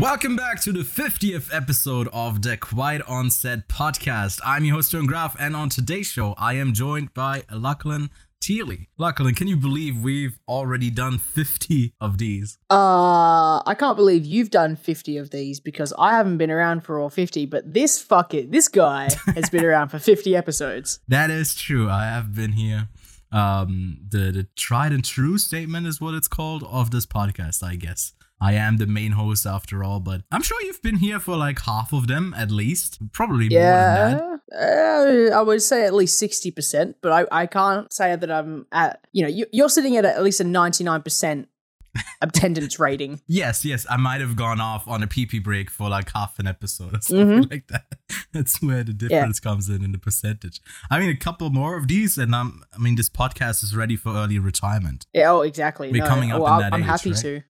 Welcome back to the 50th episode of the Quiet On Set podcast. I'm your host, Ewan Graf, and on today's show, I am joined by Lachlan Teely. Lachlan, can you believe we've already done 50 of these? Uh, I can't believe you've done 50 of these because I haven't been around for all 50, but this fuck it, this guy has been around for 50 episodes. That is true. I have been here. Um, the, the tried and true statement is what it's called of this podcast, I guess. I am the main host after all, but I'm sure you've been here for like half of them at least. Probably more than that. Yeah, uh, I would say at least 60%, but I, I can't say that I'm at, you know, you, you're sitting at at least a 99% attendance rating. Yes, yes. I might have gone off on a pee pee break for like half an episode or something Mhm. like that. That's where the difference comes in in the percentage. I mean, a couple more of these, and I'm, I mean, this podcast is ready for early retirement. Yeah, oh, exactly. We're No, coming up oh, in I'm- that I'm age, happy right?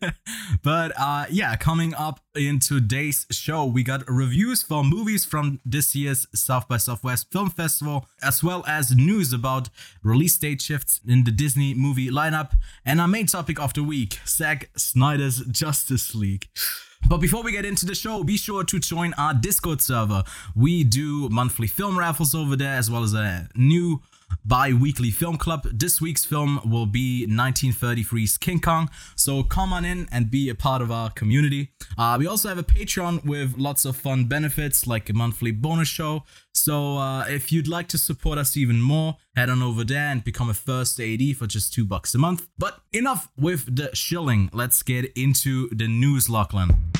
to. but uh yeah, coming up in today's show, we got reviews for movies from this year's South by Southwest Film Festival, as well as news about release date shifts in the Disney movie lineup, and our main topic of the week, Zack Snyder's Justice League. But before we get into the show, be sure to join our Discord server. We do monthly film raffles over there, as well as a new bi-weekly film club. This week's film will be 1933's King Kong. So come on in and be a part of our community. Uh, we also have a Patreon with lots of fun benefits like a monthly bonus show. So uh, if you'd like to support us even more, head on over there and become a first AD for just two bucks a month. But enough with the shilling. Let's get into the news, Lachlan.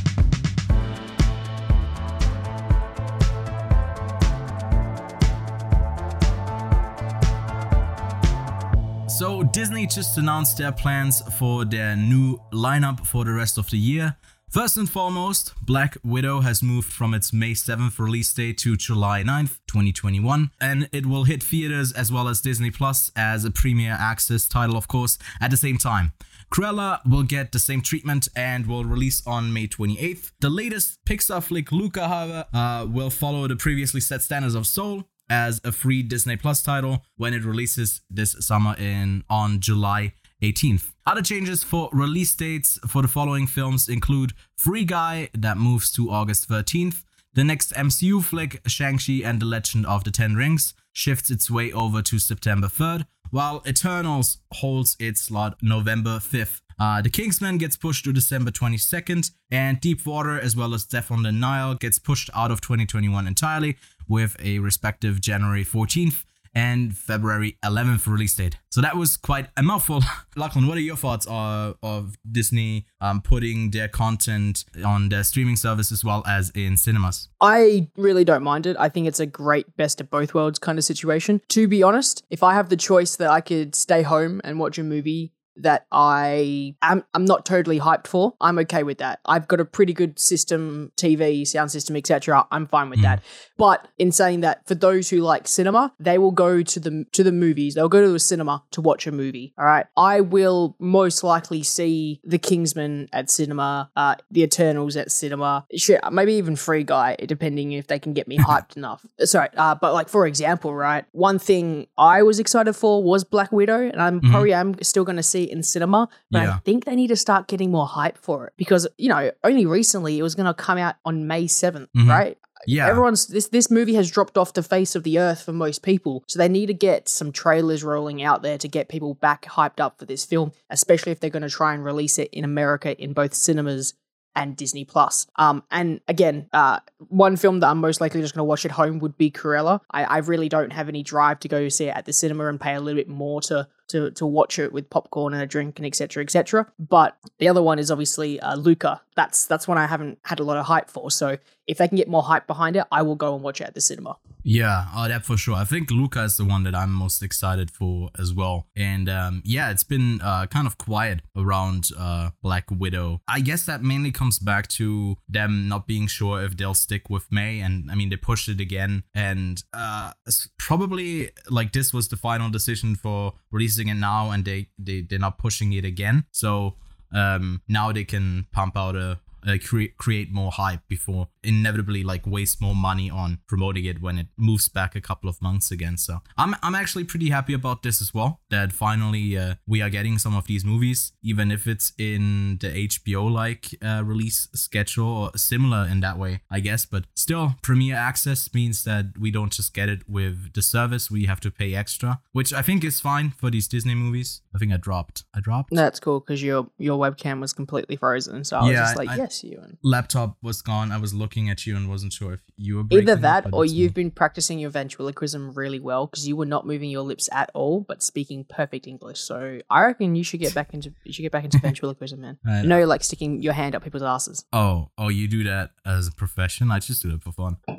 So Disney just announced their plans for their new lineup for the rest of the year. First and foremost, Black Widow has moved from its May 7th release date to July 9th, 2021, and it will hit theaters as well as Disney Plus as a premiere access title, of course, at the same time. Cruella will get the same treatment and will release on May 28th. The latest Pixar flick, Luca, however, uh, will follow the previously set standards of Soul as a free Disney Plus title when it releases this summer in on July 18th. Other changes for release dates for the following films include Free Guy that moves to August 13th. The next MCU flick, Shang-Chi and the Legend of the Ten Rings, shifts its way over to September 3rd, while Eternals holds its slot November 5th. Uh, the Kingsman gets pushed to December 22nd, and Deep Water as well as Death on the Nile gets pushed out of 2021 entirely, with a respective January 14th and February 11th release date. So that was quite a mouthful. Lachlan, what are your thoughts of, of Disney um, putting their content on their streaming service as well as in cinemas? I really don't mind it. I think it's a great best of both worlds kind of situation. To be honest, if I have the choice that I could stay home and watch a movie that I am I'm not totally hyped for, I'm okay with that. I've got a pretty good system, TV, sound system, etc. I'm fine with Mm. that. But in saying that, for those who like cinema, they will go to the to the movies. They'll go to the cinema to watch a movie. All right. I will most likely see The Kingsman at cinema, uh, The Eternals at cinema. Shit, maybe even Free Guy, depending if they can get me hyped enough. Sorry, uh, but like for example, right, one thing I was excited for was Black Widow, and I'm Mhm. probably am still going to see in cinema. But Yeah. I think they need to start getting more hype for it because you know only recently it was going to come out on May 7th, Mhm. right? Yeah. Everyone's this this movie has dropped off the face of the earth for most people. So they need to get some trailers rolling out there to get people back hyped up for this film, especially if they're going to try and release it in America in both cinemas and Disney Plus. Um, and again, uh, one film that I'm most likely just going to watch at home would be Cruella. I, I really don't have any drive to go see it at the cinema and pay a little bit more to to to watch it with popcorn and a drink and etc etc. But the other one is obviously uh, Luca. That's that's one I haven't had a lot of hype for. So if they can get more hype behind it, I will go and watch it at the cinema. Yeah, oh, that for sure. I think Luca is the one that I'm most excited for as well. And um, yeah, it's been uh, kind of quiet around uh, Black Widow. I guess that mainly comes back to them not being sure if they'll stick with May. And I mean, they pushed it again. And uh, probably like this was the final decision for releasing it now, and they, they, they're not pushing it again. So um, now they can pump out a uh, cre- create more hype before inevitably like waste more money on promoting it when it moves back a couple of months again. So I'm I'm actually pretty happy about this as well. That finally uh, we are getting some of these movies, even if it's in the HBO like uh, release schedule or similar in that way, I guess. But still, premiere access means that we don't just get it with the service; we have to pay extra, which I think is fine for these Disney movies. I think I dropped. I dropped. That's cool because your your webcam was completely frozen. So I was Yeah, just like, I- yes, Ewan. Laptop was gone. I was looking at you and wasn't sure if you were Either that or you've been practicing your ventriloquism really well because you were not moving your lips at all, but speaking perfect English. So I reckon you should get back into you should get back into ventriloquism, man. I- You know, you're like sticking your hand up people's asses. Oh, oh, you do that as a profession? I just do it for fun.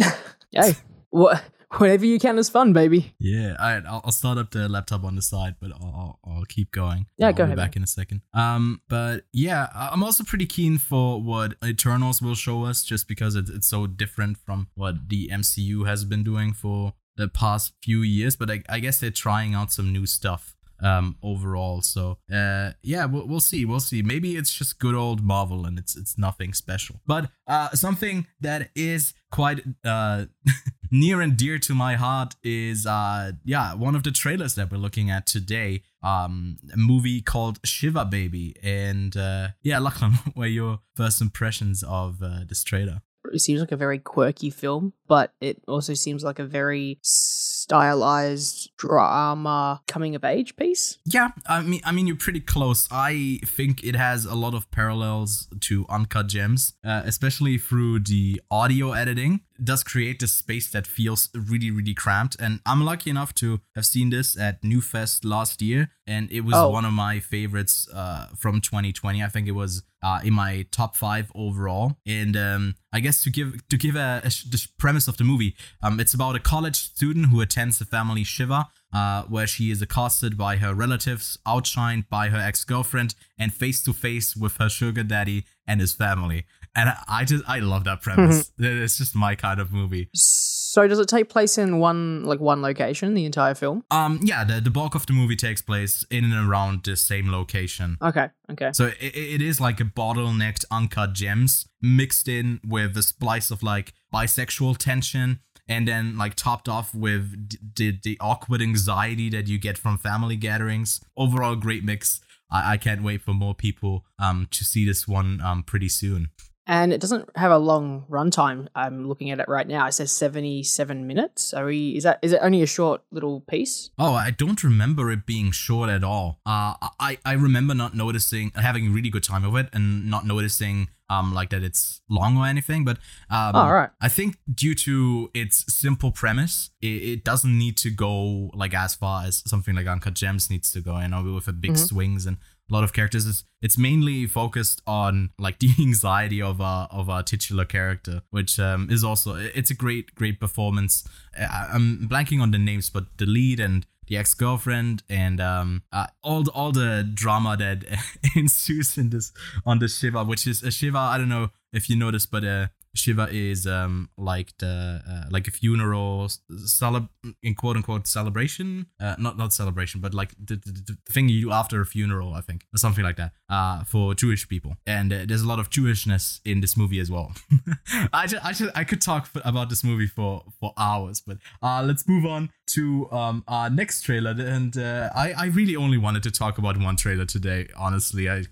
Hey, what whatever you can as fun, baby. Yeah, all right. I'll, I'll start up the laptop on the side, but I'll, I'll, I'll keep going. Yeah, I'll go be ahead, Back in a second. Um, but yeah, I- I'm also pretty keen for what Eternals will show us, just because it's it's so different from what the MCU has been doing for the past few years. But I, I guess they're trying out some new stuff um overall. So uh yeah we'll, we'll see we'll see. Maybe it's just good old marvel and it's it's nothing special. But uh something that is quite uh near and dear to my heart is uh yeah one of the trailers that we're looking at today um a movie called shiva baby. And uh yeah Lachlan, what were your first impressions of uh, this trailer? It seems like a very quirky film, but it also seems like a very stylized drama coming of age piece. Yeah, I mean, I mean, you're pretty close. I think it has a lot of parallels to Uncut Gems, uh, especially through the audio editing. It does create this space that feels really, really cramped. And I'm lucky enough to have seen this at Newfest last year, and it was Oh. one of my favorites uh, from 2020. I think it was uh, in my top five overall. And um, I guess to give to give a, a sh- the sh- premise of the movie, um, it's about a college student who attends the family shiva uh, where she is accosted by her relatives, outshined by her ex girlfriend, and face to face with her sugar daddy and his family. And I- just I love that premise. it's just my kind of movie. So does it take place in one like one location the entire film? Um, yeah, the, the bulk of the movie takes place in and around the same location. Okay, okay. So it, it is like a bottlenecked uncut gems mixed in with a splice of like bisexual tension and then like topped off with d- the, the awkward anxiety that you get from family gatherings. Overall, great mix. I, I can't wait for more people um to see this one um pretty soon. And it doesn't have a long runtime. I'm looking at it right now. It says 77 minutes. Are we is that is it only a short little piece? Oh, I don't remember it being short at all. Uh, I I remember not noticing having a really good time of it and not noticing um like that it's long or anything. But um, Oh, right. I think due to its simple premise, it, it doesn't need to go like as far as something like Uncut Gems needs to go. You know, with a big Mhm. swings and a lot of characters. It's, it's mainly focused on like the anxiety of a of a titular character, which um, is also it's a great great performance. I, I'm blanking on the names, but the lead and the ex girlfriend and um uh, all all the drama that ensues in this on the Shiva, which is a Shiva. I don't know if you noticed, but uh. Shiva is um like the uh, like a funeral celeb in quote unquote celebration. Uh, not not celebration but like the, the, the thing you do after a funeral I think or something like that uh for Jewish people. And uh, there's a lot of Jewishness in this movie as well. I just, I just I could talk about this movie for for hours but uh let's move on to um our next trailer. And uh, I I really only wanted to talk about one trailer today honestly. I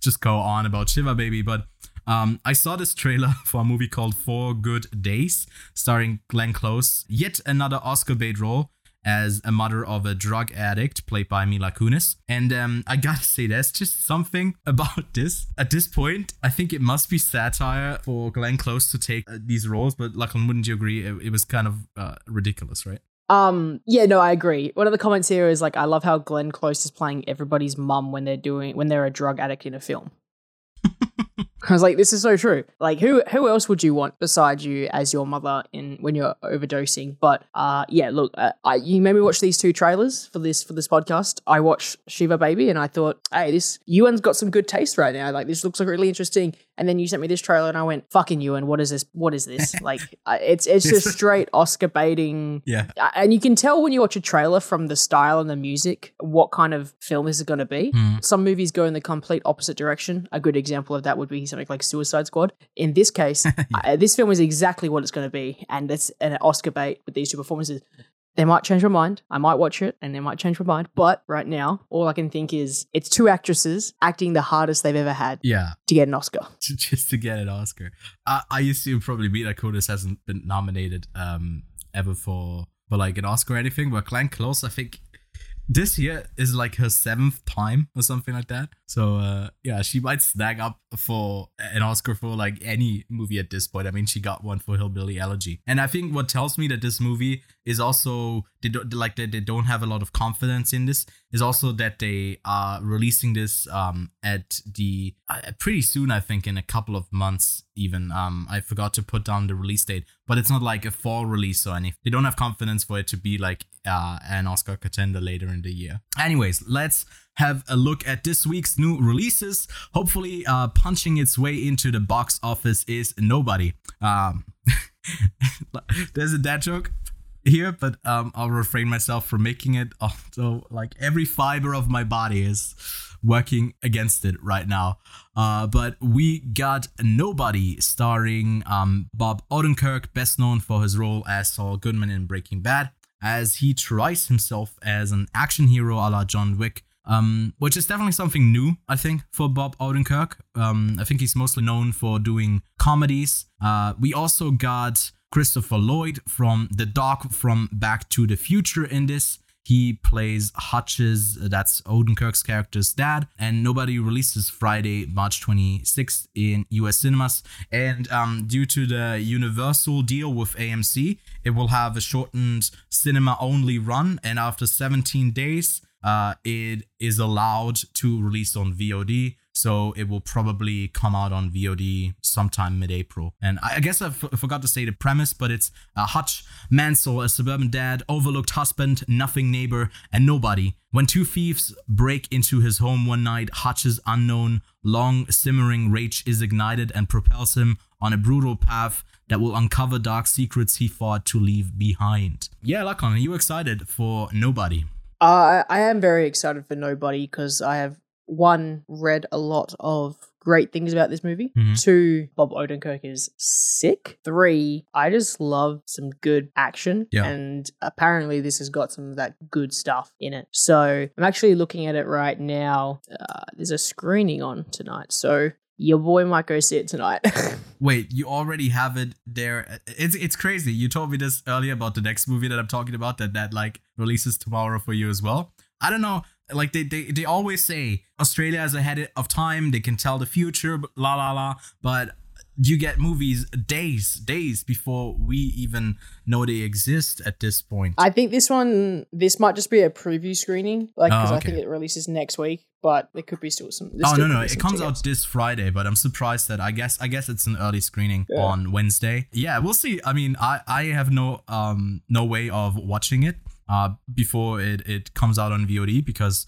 just go on about Shiva Baby but um, I saw this trailer for a movie called Four Good Days, starring Glenn Close, yet another Oscar bait role as a mother of a drug addict played by Mila Kunis. And um, I gotta say, there's just something about this. At this point, I think it must be satire for Glenn Close to take uh, these roles, but Lachlan, wouldn't you agree? It, it was kind of uh, ridiculous, right? Um, yeah, no, I agree. One of the comments here is like, I love how Glenn Close is playing everybody's mum when they're doing when they're a drug addict in a film. I was like, this is so true. Like, who who else would you want beside you as your mother in when you're overdosing? But uh, yeah, look, uh, I you made me watch these two trailers for this for this podcast. I watched Shiva Baby, and I thought, hey, this Ewan's got some good taste right now. Like, this looks like really interesting. And then you sent me this trailer, and I went, "Fucking you!" And what is this? What is this? like, it's it's just straight Oscar baiting. Yeah. And you can tell when you watch a trailer from the style and the music what kind of film this is going to be. Hmm. Some movies go in the complete opposite direction. A good example of that would be something like Suicide Squad. In this case, uh, this film is exactly what it's going to be, and it's an Oscar bait with these two performances. They might change my mind. I might watch it and they might change my mind. But right now, all I can think is it's two actresses acting the hardest they've ever had Yeah. to get an Oscar. just to get an Oscar. I, I assume probably Mila Kunis hasn't been nominated um ever for for like an Oscar or anything, but Glenn Close, I think this year is like her seventh time or something like that. So uh yeah, she might snag up for an Oscar for like any movie at this point. I mean, she got one for Hillbilly Elegy, and I think what tells me that this movie is also they don't like that they don't have a lot of confidence in this is also that they are releasing this um at the uh, pretty soon I think in a couple of months even um I forgot to put down the release date but it's not like a fall release or anything they don't have confidence for it to be like uh an Oscar contender later in the year anyways let's have a look at this week's new releases hopefully uh punching its way into the box office is nobody um there's a dad joke here, but um, I'll refrain myself from making it. Although, like every fiber of my body is working against it right now. Uh, but we got Nobody, starring um, Bob Odenkirk, best known for his role as Saul Goodman in Breaking Bad, as he tries himself as an action hero a la John Wick. Um, which is definitely something new, I think, for Bob Odenkirk. Um, I think he's mostly known for doing comedies. Uh, we also got Christopher Lloyd from the Doc from Back to the Future in this. He plays Hutch's, that's Odenkirk's character's dad, and nobody releases Friday, March 26th in US cinemas. And um, due to the Universal deal with AMC, it will have a shortened cinema only run, and after 17 days, uh, it is allowed to release on VOD. So it will probably come out on VOD sometime mid-April. And I guess I forgot to say the premise, but it's uh, Hutch Mansell, a suburban dad, overlooked husband, nothing neighbor, and nobody. When two thieves break into his home one night, Hutch's unknown, long simmering rage is ignited and propels him on a brutal path that will uncover dark secrets he fought to leave behind. Yeah, Lachlan, are you excited for Nobody? Uh, I am very excited for Nobody because I have one read a lot of great things about this movie. Mhm. Two, Bob Odenkirk is sick. Three, I just love some good action, Yeah. and apparently this has got some of that good stuff in it. So I'm actually looking at it right now. Uh, there's a screening on tonight, so your boy might go see it tonight. Wait, you already have it there. It's it's crazy. You told me this earlier about the next movie that I'm talking about that that like releases tomorrow for you as well. I don't know. Like they they, they always say Australia is ahead of time. They can tell the future. La la la. But you get movies days days before we even know they exist at this point. I think this one, this might just be a preview screening, like because Oh, I think it releases next week. But there could be still some. Oh no no! It comes out this Friday, but I'm surprised that I guess I guess it's an early screening Yeah. on Wednesday. Yeah, we'll see. I mean, I I have no um no way of watching it uh before it it comes out on VOD because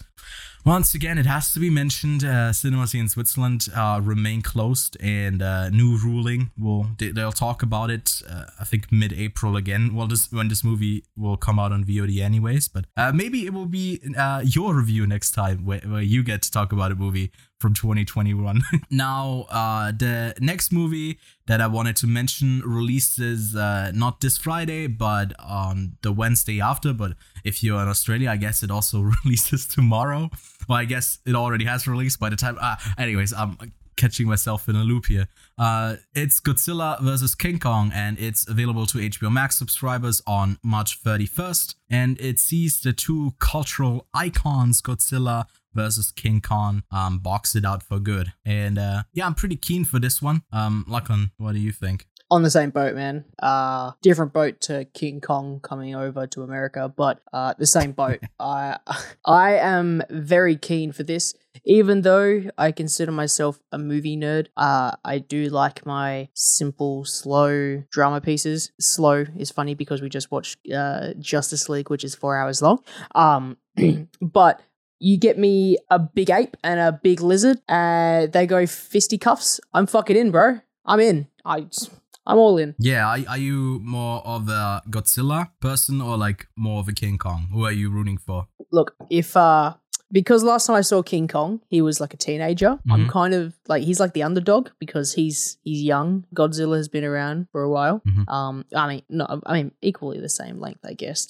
once again it has to be mentioned uh, cinemas in Switzerland uh, remain closed and uh, new ruling will they, they'll talk about it uh, I think mid-April again. Well, this when this movie will come out on VOD anyways, but uh, maybe it will be uh, your review next time where, where you get to talk about a movie from 2021. now, uh, the next movie that I wanted to mention releases uh, not this Friday, but on the Wednesday after. But if you're in Australia, I guess it also releases tomorrow. Well, I guess it already has released by the time. Uh, anyways, I'm catching myself in a loop here. Uh, it's Godzilla versus King Kong, and it's available to HBO Max subscribers on March 31st. And it sees the two cultural icons, Godzilla versus King Kong, um, box it out for good. And uh, yeah, I'm pretty keen for this one. Um, Lachlan, what do you think? on the same boat, man. Uh, different boat to King Kong coming over to America, but uh, the same boat. I I am very keen for this, even though I consider myself a movie nerd. Uh, I do like my simple, slow drama pieces. Slow is funny because we just watched uh, Justice League, which is four hours long. Um, but You get me a big ape and a big lizard. Uh, they go fisticuffs. I'm fucking in, bro. I'm in. I, just- I'm all in. Yeah, are, are you more of a Godzilla person or like more of a King Kong? Who are you rooting for? Look, if uh, because last time I saw King Kong, he was like a teenager. I'm Mhm. kind of like he's like the underdog because he's he's young. Godzilla has been around for a while. Mhm. Um, I mean, no, I mean equally the same length, I guess.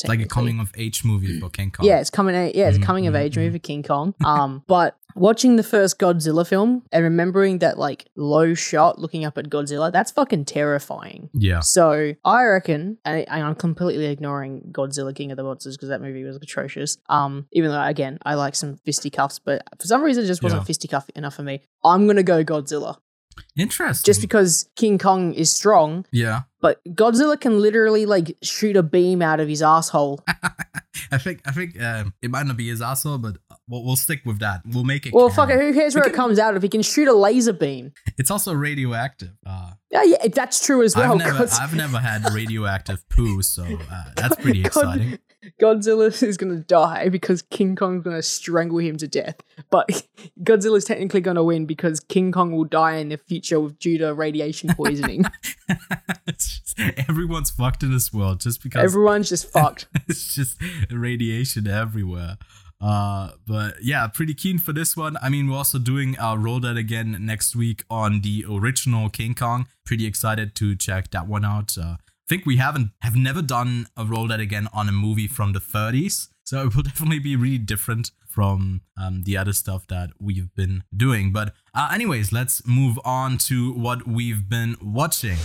It's like a technically. coming of age movie for King Kong. Yeah, it's coming. a- Yeah, it's a coming of age movie, King Kong. But watching the first Godzilla film and remembering that like low shot looking up at Godzilla, that's fucking terrifying. Yeah. So I reckon, and and I'm completely ignoring Godzilla King of the Monsters because that movie was atrocious. Um, even though again I like some fisticuffs, but for some reason it just wasn't Yeah. fisticuff enough for me. I'm gonna go Godzilla Interesting. just because King Kong is strong, yeah. but Godzilla can literally like shoot a beam out of his asshole. I think I think um, it might not be his asshole, but we'll, we'll stick with that. We'll make it. Well, fuck it, who cares where We it comes out if he can shoot a laser beam? It's also radioactive. Uh, Yeah, yeah, that's true as well. I've never I've never had radioactive poo, so uh, that's pretty God- exciting. Godzilla is gonna die because King Kong's gonna strangle him to death. But Godzilla's technically gonna win because King Kong will die in the future with due to radiation poisoning. it's just, everyone's fucked in this world just because Everyone's just fucked. it's just radiation everywhere. Uh, but yeah, pretty keen for this one. I mean, we're also doing our roll that again next week on the original King Kong. Pretty excited to check that one out. Uh, think we haven't have never done a roll that again on a movie from the 30s, so it will definitely be really different from um, the other stuff that we've been doing. But uh, anyways, let's move on to what we've been watching.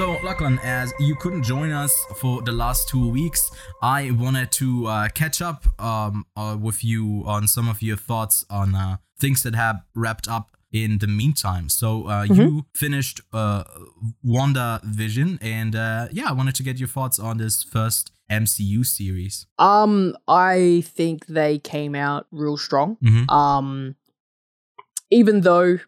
So, Lachlan, as you couldn't join us for the last two weeks, I wanted to uh, catch up um, uh, with you on some of your thoughts on uh, things that have wrapped up in the meantime. So, uh, you finished uh, Wanda Vision, and uh, yeah, I wanted to get your thoughts on this first MCU series. Um, I think they came out real strong. Mhm. Um, even though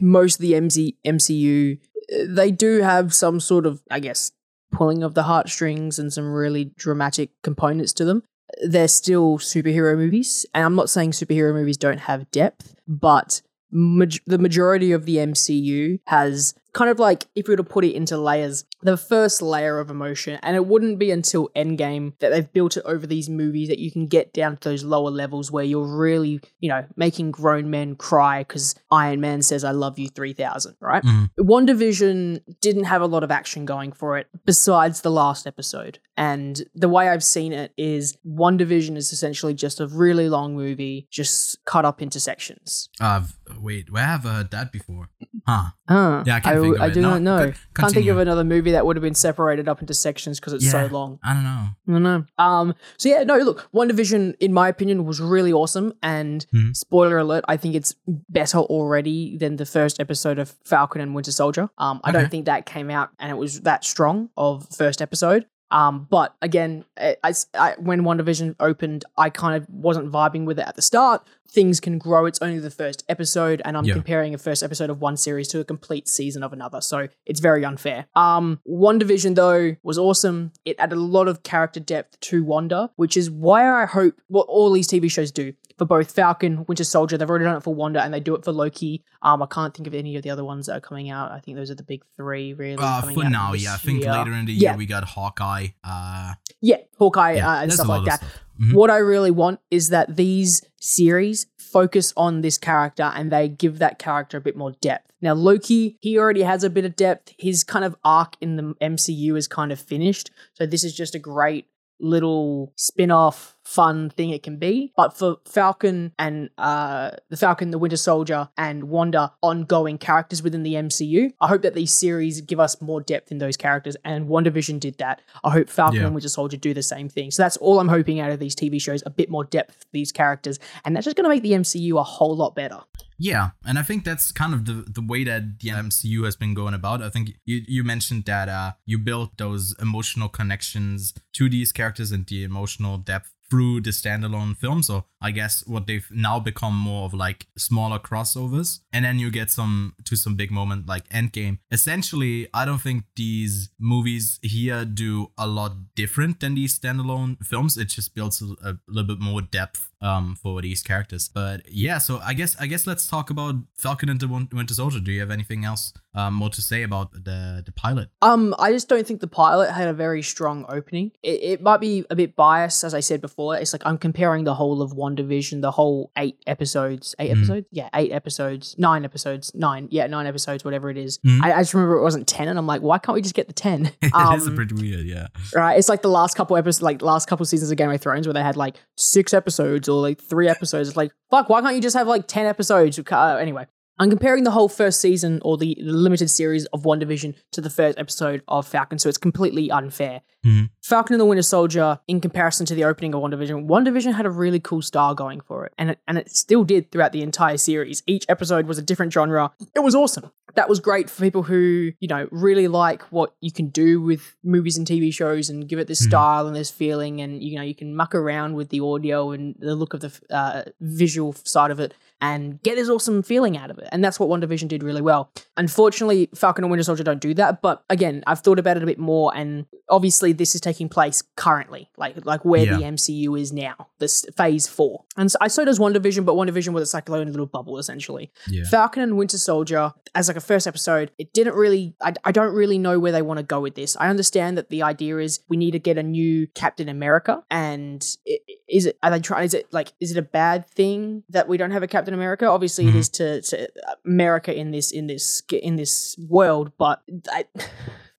most of the MC- MCU, they do have some sort of, I guess, pulling of the heartstrings and some really dramatic components to them. They're still superhero movies, and I'm not saying superhero movies don't have depth, but the majority of the MCU has kind of like, if we were to put it into layers, the first layer of emotion, and it wouldn't be until Endgame that they've built it over these movies that you can get down to those lower levels where you're really, you know, making grown men cry because Iron Man says, I love you 3000, right? Mhm. WandaVision didn't have a lot of action going for it besides the last episode. And the way I've seen it is WandaVision is essentially just a really long movie, just cut up into sections. Uh, wait, where have I heard that before? Huh. Huh. Yeah, I can't think of I it. do No, not know. co- Can't think of another movie that would have been separated up into sections because it's so long. I don't know. I don't know. Um. So yeah, no. Look, WandaVision, in my opinion, was really awesome. And Mhm. spoiler alert, I think it's better already than the first episode of Falcon and Winter Soldier. Um. I Okay. don't think that came out and it was that strong of first episode. Um. But again, I, I, when WandaVision opened, I kind of wasn't vibing with it at the start. Things can grow. It's only the first episode, and I'm Yeah. comparing a first episode of one series to a complete season of another. So it's very unfair. Um, WandaVision though was awesome. It added a lot of character depth to Wanda, which is why I hope what all these TV shows do for both Falcon, Winter Soldier. They've already done it for Wanda, and they do it for Loki. Um, I can't think of any of the other ones that are coming out. I think those are the big three, really. Uh, for now, yeah. I think later in the year Yeah. we got Hawkeye. Uh, Yeah, Hawkeye yeah, uh, and stuff like that. stuff. Mhm. What I really want is that these series focus on this character and they give that character a bit more depth. Now, Loki, he already has a bit of depth. His kind of arc in the MCU is kind of finished. So, this is just a great little spin off fun thing it can be. But for Falcon and uh, the Falcon, the Winter Soldier, and Wanda, ongoing characters within the MCU, I hope that these series give us more depth in those characters. And WandaVision did that. I hope Falcon Yeah. and Winter Soldier do the same thing. So that's all I'm hoping out of these TV shows a bit more depth these characters. And that's just going to make the MCU a whole lot better. Yeah, and I think that's kind of the the way that the MCU has been going about. I think you you mentioned that uh, you built those emotional connections to these characters and the emotional depth through the standalone films or I guess what they've now become more of like smaller crossovers, and then you get some to some big moment like Endgame. Essentially, I don't think these movies here do a lot different than these standalone films. It just builds a, a little bit more depth um for these characters. But yeah, so I guess I guess let's talk about Falcon and the Winter Soldier. Do you have anything else um, more to say about the the pilot? Um, I just don't think the pilot had a very strong opening. It, it might be a bit biased, as I said before. It's like I'm comparing the whole of WandaVision, the whole eight episodes, eight Mm. episodes, yeah, eight episodes, nine episodes, nine, yeah, nine episodes, whatever it is. Mm. I, I just remember it wasn't ten, and I'm like, why can't we just get the ten? it is a Um, pretty weird, yeah. right? It's like the last couple episodes, like last couple seasons of Game of Thrones, where they had like six episodes or like three episodes. It's like, fuck, why can't you just have like ten episodes? Uh, anyway, I'm comparing the whole first season or the limited series of WandaVision to the first episode of Falcon, so it's completely unfair. Mhm. Falcon and the Winter Soldier, in comparison to the opening of WandaVision, One Division had a really cool style going for it, and it, and it still did throughout the entire series. Each episode was a different genre. It was awesome. That was great for people who you know really like what you can do with movies and TV shows and give it this Mhm. style and this feeling, and you know you can muck around with the audio and the look of the uh, visual side of it and get this awesome feeling out of it. And that's what WandaVision did really well. Unfortunately, Falcon and Winter Soldier don't do that. But again, I've thought about it a bit more, and obviously this is taking place currently, like like where the MCU is now, this phase four. And so, so does WandaVision, but WandaVision was like a own little bubble essentially. Yeah. Falcon and Winter Soldier, as like a first episode, it didn't really. I, I don't really know where they want to go with this. I understand that the idea is we need to get a new Captain America, and i- is it? Are they trying? Is it like? Is it a bad thing that we don't have a Captain America? Obviously, it Mhm. is to, to America in this in this in this world, but I,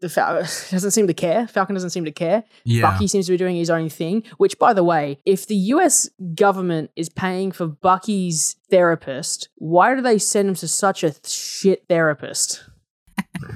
the Fal- doesn't seem to care. Falcon doesn't seem to care. Yeah. Bucky seems to be doing his own thing, which, by the way, if the US government is paying for Bucky's therapist, why do they send him to such a shit therapist?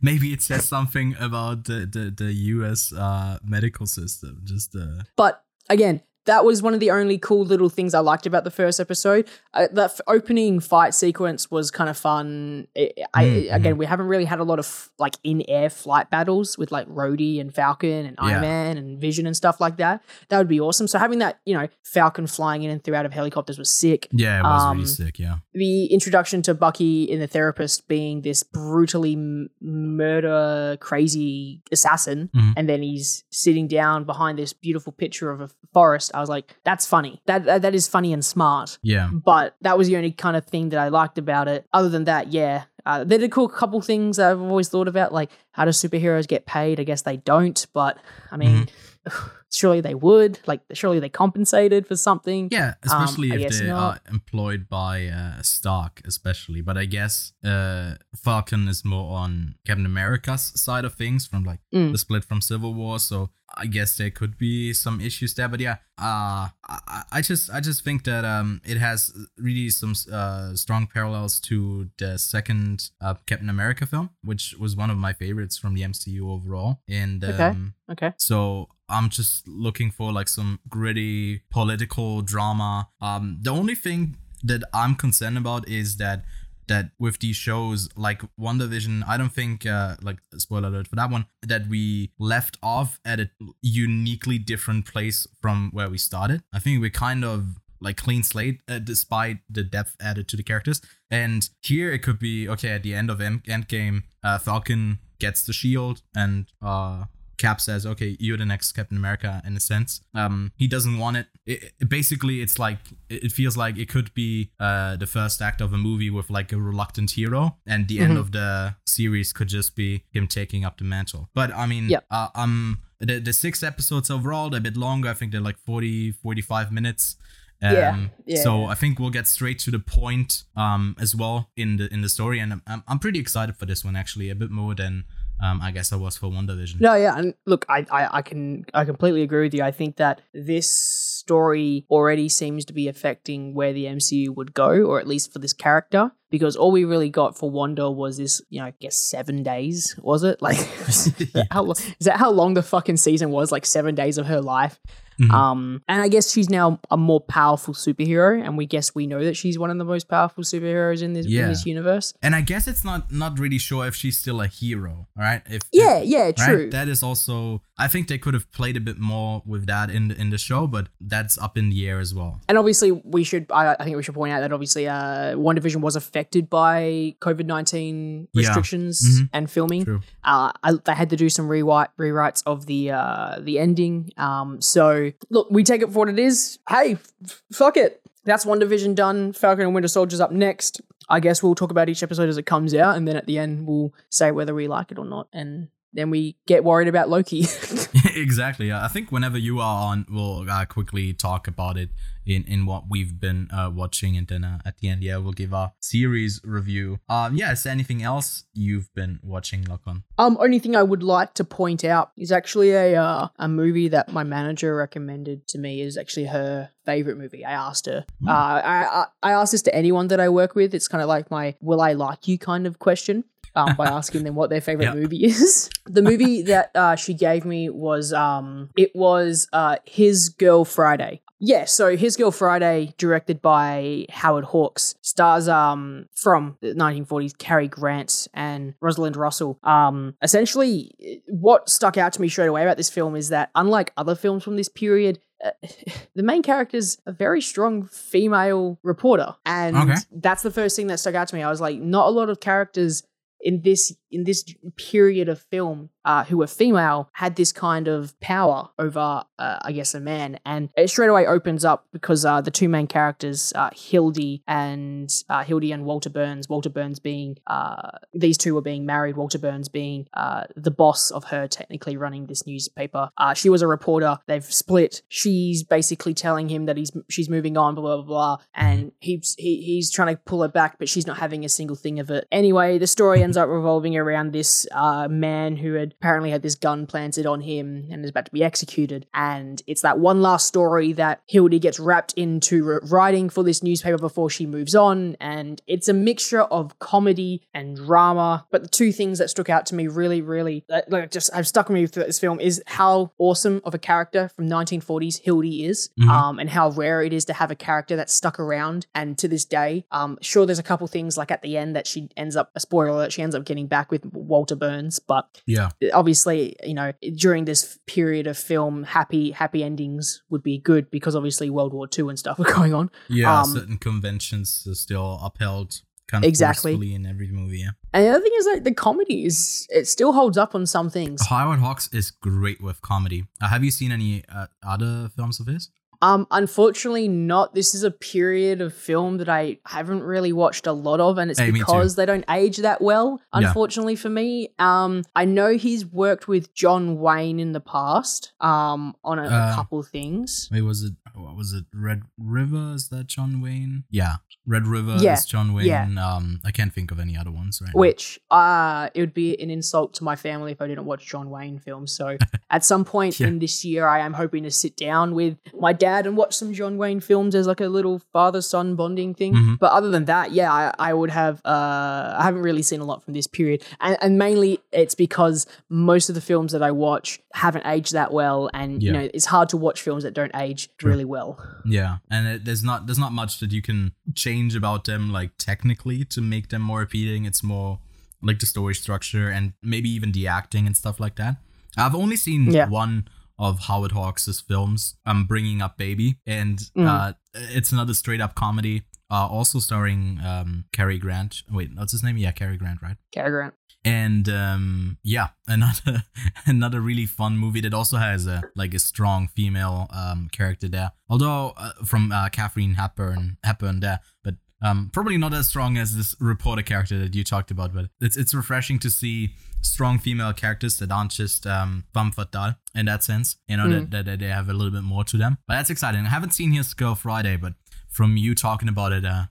Maybe it says something about the, the, the US uh, medical system. Just uh But again, that was one of the only cool little things I liked about the first episode. Uh, that f- opening fight sequence was kind of fun. I, I, Mm, Again, we haven't really had a lot of f- like in-air flight battles with like Rhodey and Falcon and Yeah. Iron Man and Vision and stuff like that. That would be awesome. So having that, you know, Falcon flying in and through out of helicopters was sick. yeah, it was Um, really sick, yeah. the introduction to Bucky in the therapist being this brutally m- murder crazy assassin, Mhm. and then he's sitting down behind this beautiful picture of a forest. I was like, that's funny. That that, that is funny and smart. Yeah. But that was the only kind of thing that I liked about it. Other than that, yeah. Uh, they did a cool couple things that I've always thought about, like how do superheroes get paid? I guess they don't, but I mean, surely they would. Like, surely they compensated for something. Yeah, Um, especially I if they not. are employed by uh, Stark, especially. But I guess uh, Falcon is more on Captain America's side of things from like Mm. the split from Civil War. So I guess there could be some issues there. But yeah, uh, I, I just I just think that um, it has really some uh, strong parallels to the second uh, Captain America film, which was one of my favorites from the MCU overall. And Okay. um, Okay. so I'm just looking for like some gritty political drama. Um, the only thing that I'm concerned about is that that with these shows like WandaVision, I don't think uh like spoiler alert for that one that we left off at a uniquely different place from where we started. I think we kind of like clean slate uh, despite the depth added to the characters. And here it could be okay at the end of End- Endgame, uh, Falcon gets the shield and uh Cap says, "Okay, you're the next Captain America." In a sense, um, he doesn't want it. It, it- basically, it's like it it feels like it could be uh, the first act of a movie with like a reluctant hero, and the end Mhm. of the series could just be him taking up the mantle. But I mean, Yep. uh, um, the the six episodes overall, they're a bit longer. I think they're like 40, 45 minutes. Um, Yeah, yeah. So I think we'll get straight to the point um, as well in the in the story, and I'm I'm pretty excited for this one actually, a bit more than um, I guess I was for WandaVision. No, yeah, and look, I, I, I can, I completely agree with you. I think that this story already seems to be affecting where the MCU would go, or at least for this character, because all we really got for Wanda was this, you know, I guess seven days, was it? Like, that how, is that how long the fucking season was? Like seven days of her life. Mhm. Um, and I guess she's now a more powerful superhero, and we guess we know that she's one of the most powerful superheroes in this in this universe. And I guess it's not not really sure if she's still a hero. Right. If Yeah, if- yeah, right? true. That is also. I think they could have played a bit more with that in the, in the show, but that's up in the air as well. And obviously, we should. I, I think we should point out that obviously, uh, WandaVision was affected by COVID nineteen Yeah. restrictions Mhm. and filming. True. Uh, I, they had to do some rewrite rewrites of the uh, the ending. Um, so look, we take it for what it is. Hey, f- fuck it. That's WandaVision done. Falcon and Winter Soldier's up next. I guess we'll talk about each episode as it comes out, and then at the end we'll say whether we like it or not, and then we get worried about Loki. exactly. I think whenever you are on, we'll uh, quickly talk about it in in what we've been uh, watching, and then uh, at the end, yeah, we'll give our series review. Um, yeah. Is there anything else you've been watching, Lachlan? Um, only thing I would like to point out is actually a uh, a movie that my manager recommended to me is actually her favorite movie. I asked her. Hmm. Uh, I, I I asked this to anyone that I work with. It's kind of like my "Will I like you?" kind of question. Um, by asking them what their favorite Yeah. movie is. The movie that uh, she gave me was um, it was uh, His Girl Friday. Yeah, so His Girl Friday, directed by Howard Hawks, stars um from the 1940s Cary Grant and Rosalind Russell. Um, essentially, what stuck out to me straight away about this film is that unlike other films from this period, uh, the main character is a very strong female reporter, and Okay. that's the first thing that stuck out to me. I was like, not a lot of characters in this in this period of film uh, who were female had this kind of power over uh, I guess a man. And it straight away opens up because uh, the two main characters uh, Hildy and uh, Hildy and Walter Burns Walter Burns being uh, these two were being married Walter Burns being the boss of her technically running this newspaper. She was a reporter they've split she's basically telling him that he's she's moving on blah blah blah and he's he, he's trying to pull her back but she's not having a single thing of it. Anyway the story ends up revolving around this man who had apparently had this gun planted on him and is about to be executed and it's that one last story that Hildy gets wrapped into writing for this newspaper before she moves on and it's a mixture of comedy and drama but the two things that stuck out to me really really uh, like just have stuck with me throughout this film is how awesome of a character from 1940s Hildy is Mhm. um, and how rare it is to have a character that's stuck around and to this day um, sure there's a couple things like at the end that she ends up a spoiler alert she ends up getting back with Walter Burns but Yeah. Obviously you know during this period of film happy happy endings would be good because obviously world war ii and stuff were going on Yeah. Um, certain conventions are still upheld kind of Exactly. in every movie. Yeah. and the other thing is that the comedy is it still holds up on some things Howard Hawks is great with comedy. Uh, have you seen any uh, other films of his? Um, unfortunately, not. This is a period of film that I haven't really watched a lot of, and it's Hey, because they don't age that well. Yeah. Unfortunately for me, um, I know he's worked with John Wayne in the past, um, on a, a Uh, couple things. Wait, was it what was it? Red River? Is that John Wayne? Yeah, Red River Yeah, is John Wayne. yeah. Um, I can't think of any other ones right. now. Which, uh, it would be an insult to my family if I didn't watch John Wayne films. So, at some point Yeah. in this year, I am hoping to sit down with my dad and watch some John Wayne films as like a little father son bonding thing. Mhm. But other than that, yeah, I, I would have. Uh, I haven't really seen a lot from this period, and, and mainly it's because most of the films that I watch haven't aged that well, and you know it's hard to watch films that don't age True. really well. Yeah, and it, there's not there's not much that you can change about them like technically to make them more appealing. It's more like the story structure and maybe even the acting and stuff like that. I've only seen Yeah. one of Howard Hawks' films. I'm bringing up Baby, and Mm. uh, it's another straight up comedy. Uh, also starring um, Cary Grant. Wait, what's his name? Yeah, Cary Grant, right? Cary Grant. and um yeah another another really fun movie that also has a like a strong female um character there although uh, from uh, Katharine Hepburn Hepburn there but um probably not as strong as this reporter character that you talked about but it's it's refreshing to see strong female characters that aren't just um femme fatale in that sense you know Mm. that, that they have a little bit more to them but that's exciting I haven't seen His Girl Friday but from you talking about it uh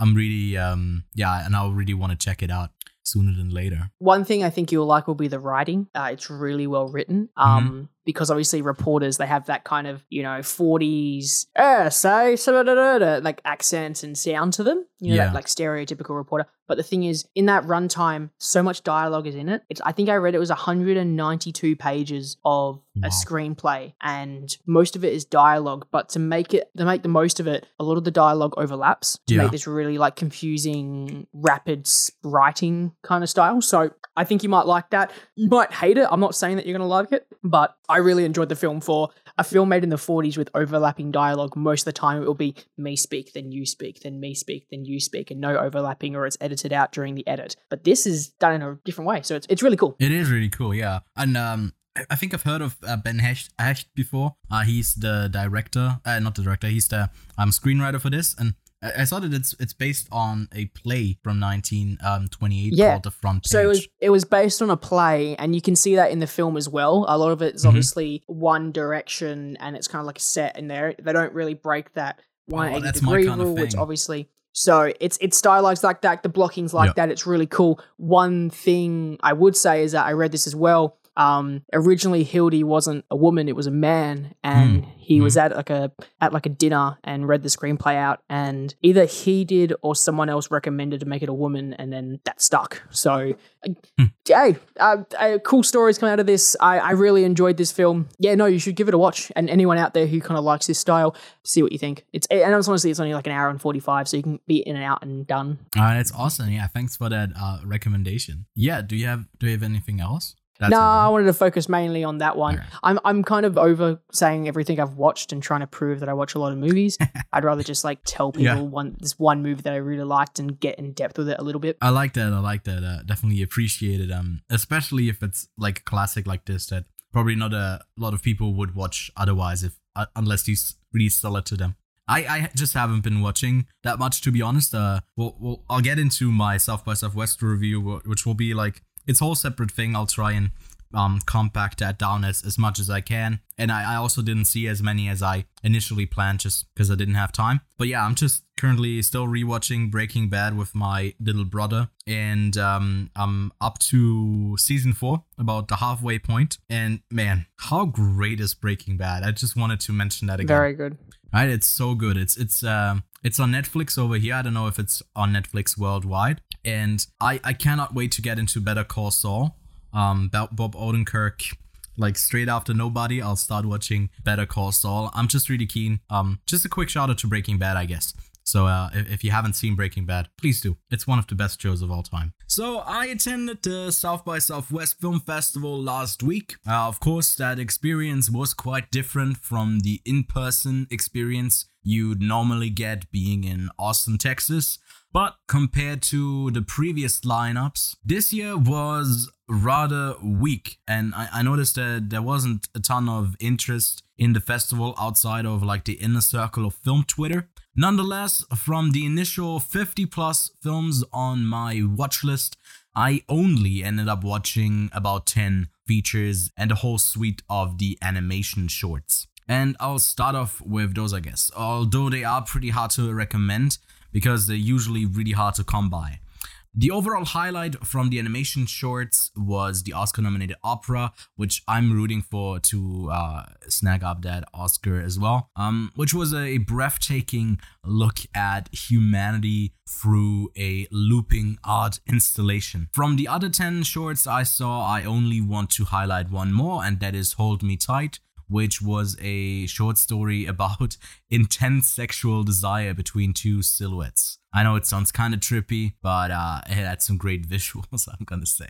I'm really um yeah and I really want to check it out sooner than later One thing I think you'll like will be the writing. Uh, it's really well written. Mm-hmm. Because obviously reporters they have that kind of you know 40s uh, say so da, da, da, da, like accent and sound to them. You know Yeah. that like stereotypical reporter. But the thing is, in that runtime, so much dialogue is in it. It's, I think I read it was 192 pages of Wow. a screenplay, and most of it is dialogue. But to make it, to make the most of it, a lot of the dialogue overlaps to Yeah. make this really like confusing, rapid writing kind of style. So I think you might like that. You might hate it. I'm not saying that you're going to like it, but I really enjoyed the film for a film made in the 40s with overlapping dialogue. Most of the time, it will be me speak, then you speak, then me speak, then you speak, and no overlapping, or it's edited out during the edit. But this is done in a different way, so it's it's really cool. It is really cool, yeah. And um, I- think I've heard of uh, Ben Hecht, Hecht before. Uh, he's the director, uh, not the director. He's the um screenwriter for this, and I, saw that it's it's based on a play from 1928 Yeah. called The Front Page. So it was it was based on a play, and you can see that in the film as well. A lot of it is Mhm. obviously one direction, and it's kind of like a set in there. They don't really break that 180 that's my degree rule, which obviously. So it's it's stylized like that. The blocking's like Yeah. that. It's really cool. One thing I would say is that I read this as well. Um, originally Hildy wasn't a woman; it was a man, and Hmm. he was at like a at like a dinner and read the screenplay out, and either he did or someone else recommended to make it a woman, and then that stuck. So, uh, hey, uh, uh, cool stories come out of this. I, I really enjoyed this film. Yeah, no, you should give it a watch. And anyone out there who kind of likes this style, see what you think. It's and it's honestly it's only like an hour and forty five, so you can be in and out and done. Uh, that's awesome. Yeah, thanks for that uh, recommendation. Yeah, do you have do you have anything else? That's no. I wanted to focus mainly on that one. I'm I'm kind of over saying everything I've watched and trying to prove that I watch a lot of movies. I'd rather just like tell people Yeah. one this one movie that I really liked and get in depth with it a little bit. I like that. I like that. Uh, definitely appreciate it. Um, especially if it's like a classic like this that probably not a lot of people would watch otherwise if uh, unless you really sell it to them. I, I just haven't been watching that much to be honest. Uh, well, well I'll get into my South by Southwest review, which will be like its whole separate thing. I'll try and um compact that down as, as much as I can. And I, I also didn't see as many as I initially planned just because I didn't have time. But yeah, I'm just currently still rewatching Breaking Bad with my little brother. And um I'm up to season four, about the halfway point. And man, how great is Breaking Bad? I just wanted to mention that again. Very good. Right, it's so good. It's it's um it's on Netflix over here. I don't know if it's on Netflix worldwide. And I I cannot wait to get into Better Call Saul. Um, Bob Odenkirk. Like straight after Nobody, I'll start watching Better Call Saul. I'm just really keen. Um, just a quick shout out to Breaking Bad, I guess. So uh, if, if you haven't seen Breaking Bad, please do. It's one of the best shows of all time. So I attended the South by Southwest Film Festival last week. Uh, of course, that experience was quite different from the in-person experience you'd normally get being in Austin, Texas. But compared to the previous lineups, this year was rather weak. And I, I noticed that there wasn't a ton of interest in the festival outside of like the inner circle of film Twitter. Nonetheless, from the initial 50 plus films on my watch list, I only ended up watching about 10 features and a whole suite of the animation shorts. And I'll start off with those, I guess, although they are pretty hard to recommend because they're usually really hard to come by. The overall highlight from the animation shorts was the Oscar nominated opera, which I'm rooting for to uh, snag up that Oscar as well, um, which was a breathtaking look at humanity through a looping art installation. From the other 10 shorts I saw, I only want to highlight one more, and that is Hold Me Tight, which was a short story about intense sexual desire between two silhouettes. I know it sounds kind of trippy, but uh, it had some great visuals, I'm gonna say.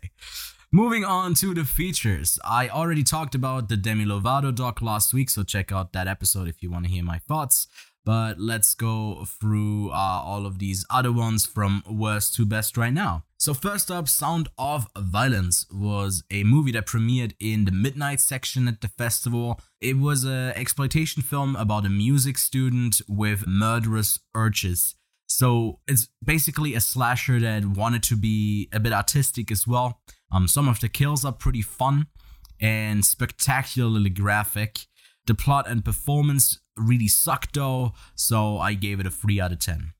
Moving on to the features. I already talked about the Demi Lovato doc last week, so check out that episode if you want to hear my thoughts. But let's go through uh, all of these other ones from worst to best right now. So first up, Sound of Violence was a movie that premiered in the midnight section at the festival. It was an exploitation film about a music student with murderous urges. So it's basically a slasher that wanted to be a bit artistic as well. Um, some of the kills are pretty fun and spectacularly graphic. The plot and performance really sucked though, so I gave it a 3 out of 10.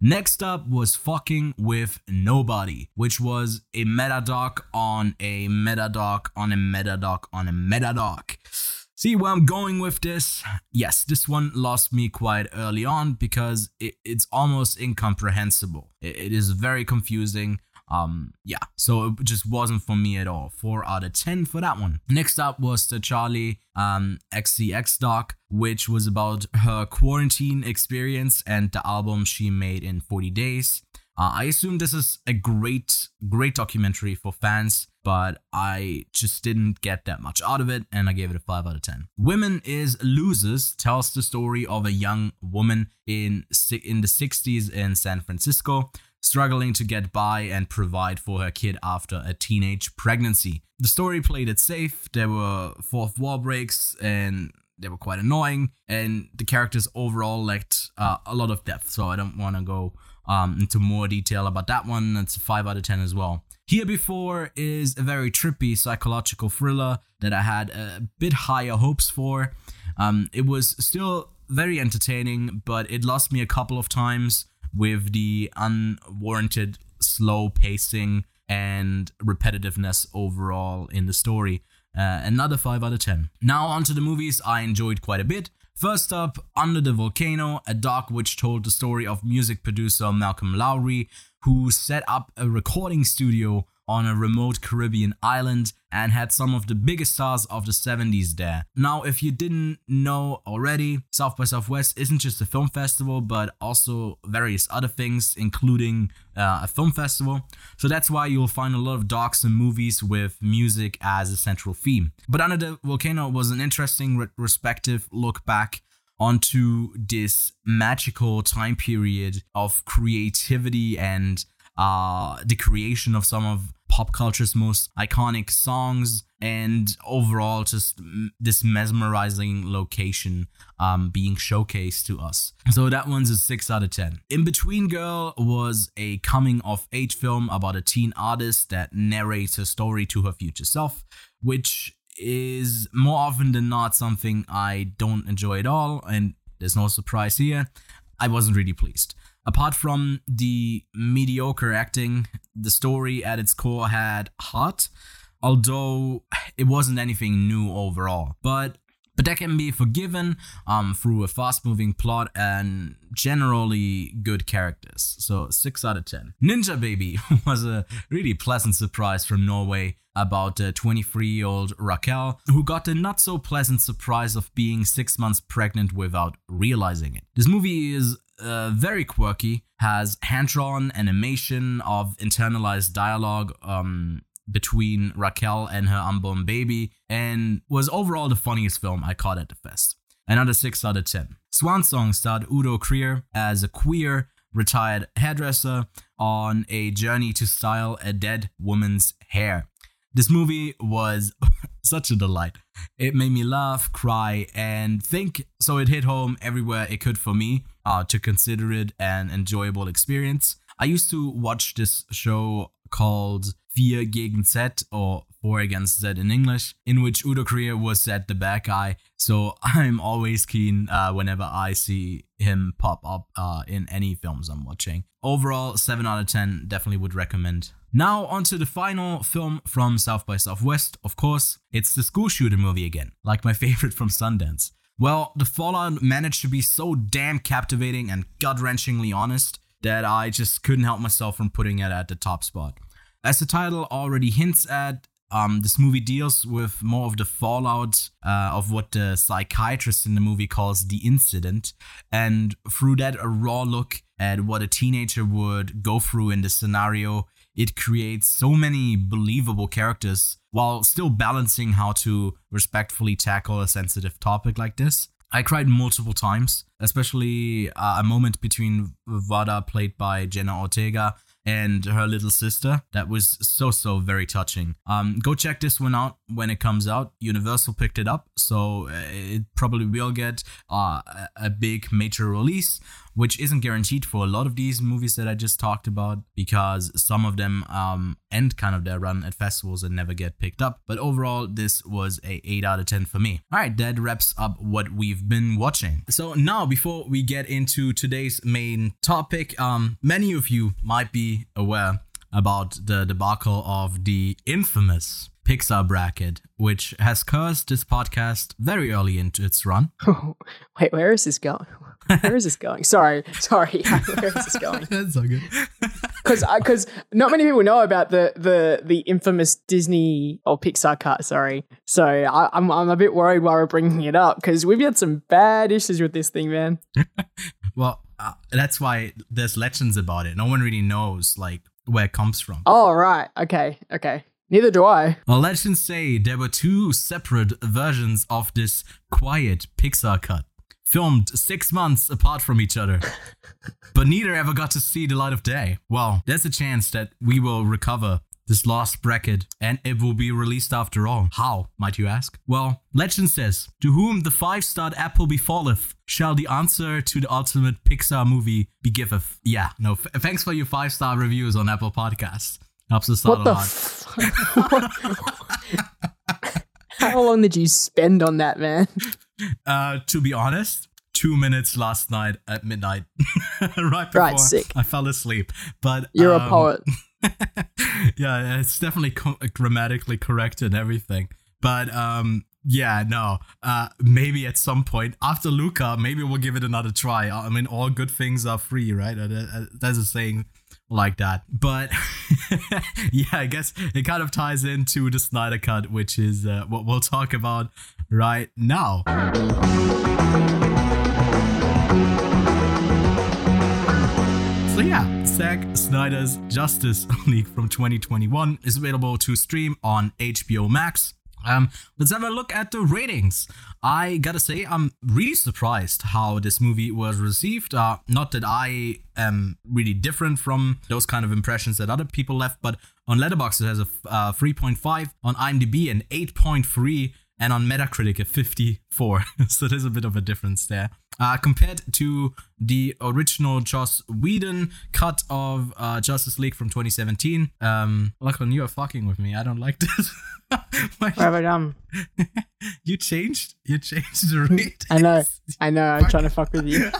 Next up was Fucking with Nobody, which was a meta doc on a meta doc on a meta doc on a meta doc. See where I'm going with this? Yes, this one lost me quite early on because it, it's almost incomprehensible. It, it is very confusing. Um, yeah, so it just wasn't for me at all. Four out of ten for that one. Next up was the Charli um, XCX doc, which was about her quarantine experience and the album she made in 40 days. Uh, I assume this is a great, great documentary for fans, but I just didn't get that much out of it, and I gave it a 5 out of 10. Women is Losers tells the story of a young woman in, in the 60s in San Francisco struggling to get by and provide for her kid after a teenage pregnancy. The story played it safe, there were fourth wall breaks, and they were quite annoying, and the characters overall lacked uh, a lot of depth, so I don't want to go um, into more detail about that one. That's a 5 out of 10 as well. Here Before is a very trippy psychological thriller that I had a bit higher hopes for. Um, it was still very entertaining, but it lost me a couple of times with the unwarranted slow pacing and repetitiveness overall in the story. Uh, another 5 out of 10. Now, onto the movies I enjoyed quite a bit. First up, Under the Volcano, a doc which told the story of music producer Malcolm Lowry, who set up a recording studio on a remote Caribbean island and had some of the biggest stars of the 70s there. Now, if you didn't know already, South by Southwest isn't just a film festival, but also various other things, including uh, a film festival. So that's why you'll find a lot of docs and movies with music as a central theme. But Under the Volcano was an interesting retrospective look back onto this magical time period of creativity and uh, the creation of some of pop culture's most iconic songs and overall just this mesmerizing location um, being showcased to us. So that one's a 6 out of 10. Inbetween Girl was a coming of age film about a teen artist that narrates her story to her future self, which is more often than not something I don't enjoy at all, and there's no surprise here. I wasn't really pleased. Apart from the mediocre acting, the story at its core had heart, although it wasn't anything new overall. But but that can be forgiven um, through a fast-moving plot and generally good characters. So six out of ten. Ninjababy was a really pleasant surprise from Norway about the 23-year-old Rakel, who got the not so pleasant surprise of being six months pregnant without realizing it. This movie is uh, very quirky, has hand drawn animation of internalized dialogue um, between Rakel and her unborn baby, and was overall the funniest film I caught at the fest. Another 6 out of 10. Swan Song starred Udo Kier as a queer retired hairdresser on a journey to style a dead woman's hair. This movie was such a delight. It made me laugh, cry, and think, so it hit home everywhere it could for me uh, to consider it an enjoyable experience. I used to watch this show called Vier gegen Z or Four Against Z in English, in which Udo Kier was at the bad guy. So I'm always keen uh, whenever I see him pop up uh, in any films I'm watching. Overall, 7 out of 10, definitely would recommend. Now, on to the final film from South by Southwest. Of course, it's the school shooter movie again, like my favorite from Sundance. Well, the Fallout managed to be so damn captivating and gut wrenchingly honest that I just couldn't help myself from putting it at the top spot. As the title already hints at, um, this movie deals with more of the fallout uh, of what the psychiatrist in the movie calls the incident, and through that, a raw look at what a teenager would go through in this scenario. It creates so many believable characters while still balancing how to respectfully tackle a sensitive topic like this. I cried multiple times, especially uh, a moment between Vada, played by Jenna Ortega, and her little sister. That was so so very touching. Um, go check this one out when it comes out. Universal picked it up, so uh, it probably will get uh, a big major release, which isn't guaranteed for a lot of these movies that I just talked about because some of them um, end kind of their run at festivals and never get picked up. But overall, this was a 8 out of 10 for me. All right, that wraps up what we've been watching. So now, before we get into today's main topic, um, many of you might be aware about the debacle of the infamous Pixar bracket, which has cursed this podcast very early into its run. Wait, where is this going? Where is this going? Sorry, sorry. Where is this going? That's all good. Because because not many people know about the the the infamous Disney or Pixar cut. Sorry, so I, I'm I'm a bit worried why we're bringing it up because we've had some bad issues with this thing, man. well, uh, that's why there's legends about it. No one really knows like where it comes from. Oh right, okay, okay. Neither do I. Well, legends say there were two separate versions of this quiet Pixar cut, filmed six months apart from each other. but neither ever got to see the light of day. Well, there's a chance that we will recover this lost bracket and it will be released after all. How, might you ask? Well, legend says, To whom the five starred apple befalleth, shall the answer to the ultimate Pixar movie be giveth. Yeah, no, f- thanks for your five star reviews on Apple Podcasts. Helps us out What a the? lot. F- How long did you spend on that, man? Uh, to be honest, two minutes last night at midnight, right before Right, sick. I fell asleep. But You're um, a poet. yeah, it's definitely co- grammatically correct and everything. But um, yeah, no. Uh, maybe at some point after Luca, maybe we'll give it another try. I mean, all good things are free, right? Uh, uh, There's a saying like that. But yeah, I guess it kind of ties into the Snyder Cut, which is uh, what we'll talk about right now. So yeah, Zack Snyder's Justice League from 2021 is available to stream on HBO Max. Um, let's have a look at the ratings. I gotta say, I'm really surprised how this movie was received. Uh, not that I am really different from those kind of impressions that other people left, but on Letterboxd it has a uh, 3.5, on IMDb an 8.3, and on Metacritic a 54. so there's a bit of a difference there. Uh, compared to the original Joss Whedon cut of uh, Justice League from 2017. Um, Lachlan, you are fucking with me. I don't like this. Why- What have I done? you changed. You changed the rate. I know, I know. I'm trying to fuck with you.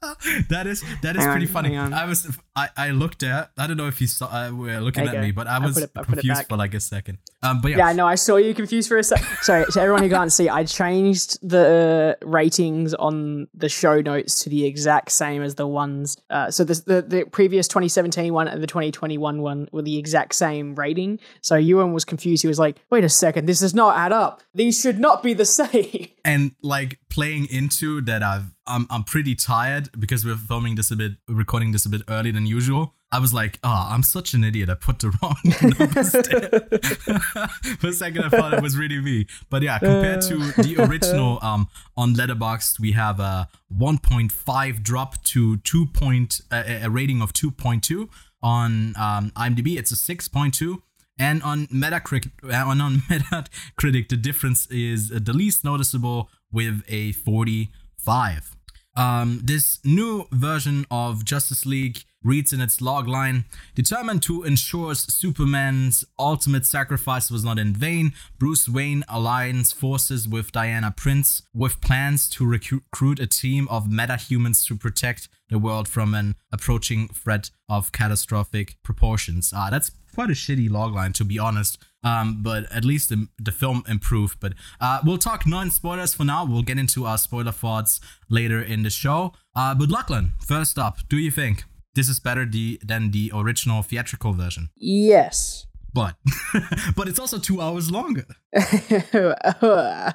that is that is Hang pretty on, funny. I was I, I looked at I don't know if you saw uh, were looking at you me, but I was it- confused for like a second. Um, but yeah, Yeah, I know. I saw you confused for a second. Sorry, to everyone who can't see, I changed the ratings on the show notes to the exact same as the ones. Uh, so the, the the previous 2017 one and the 2021 one were the exact same rating. So Ewan was confused. He was like, "Wait a second, this does not add up. These should not be the same." and like playing into that I've I'm I'm pretty tired because we're filming this a bit recording this a bit early than usual. I was like, oh, I'm such an idiot. I put the wrong numbers there. For a second, I thought it was really me. But yeah, compared to the original um, on Letterboxd, we have a 1.5 drop to 2. Point, uh, a rating of 2.2. On um, IMDb, it's a 6.2. And on Metacritic, uh, on, on Metacritic, the difference is uh, the least noticeable with a 45. Um, this new version of Justice League reads in its logline Determined to ensure Superman's ultimate sacrifice was not in vain, Bruce Wayne aligns forces with Diana Prince with plans to recru- recruit a team of metahumans to protect the world from an approaching threat of catastrophic proportions. Ah, that's quite a shitty logline, to be honest. Um, but at least the, the film improved. But uh, we'll talk non spoilers for now. We'll get into our spoiler thoughts later in the show. Uh, but Lachlan, first up, do you think this is better the, than the original theatrical version? yes. But but it's also two hours longer. I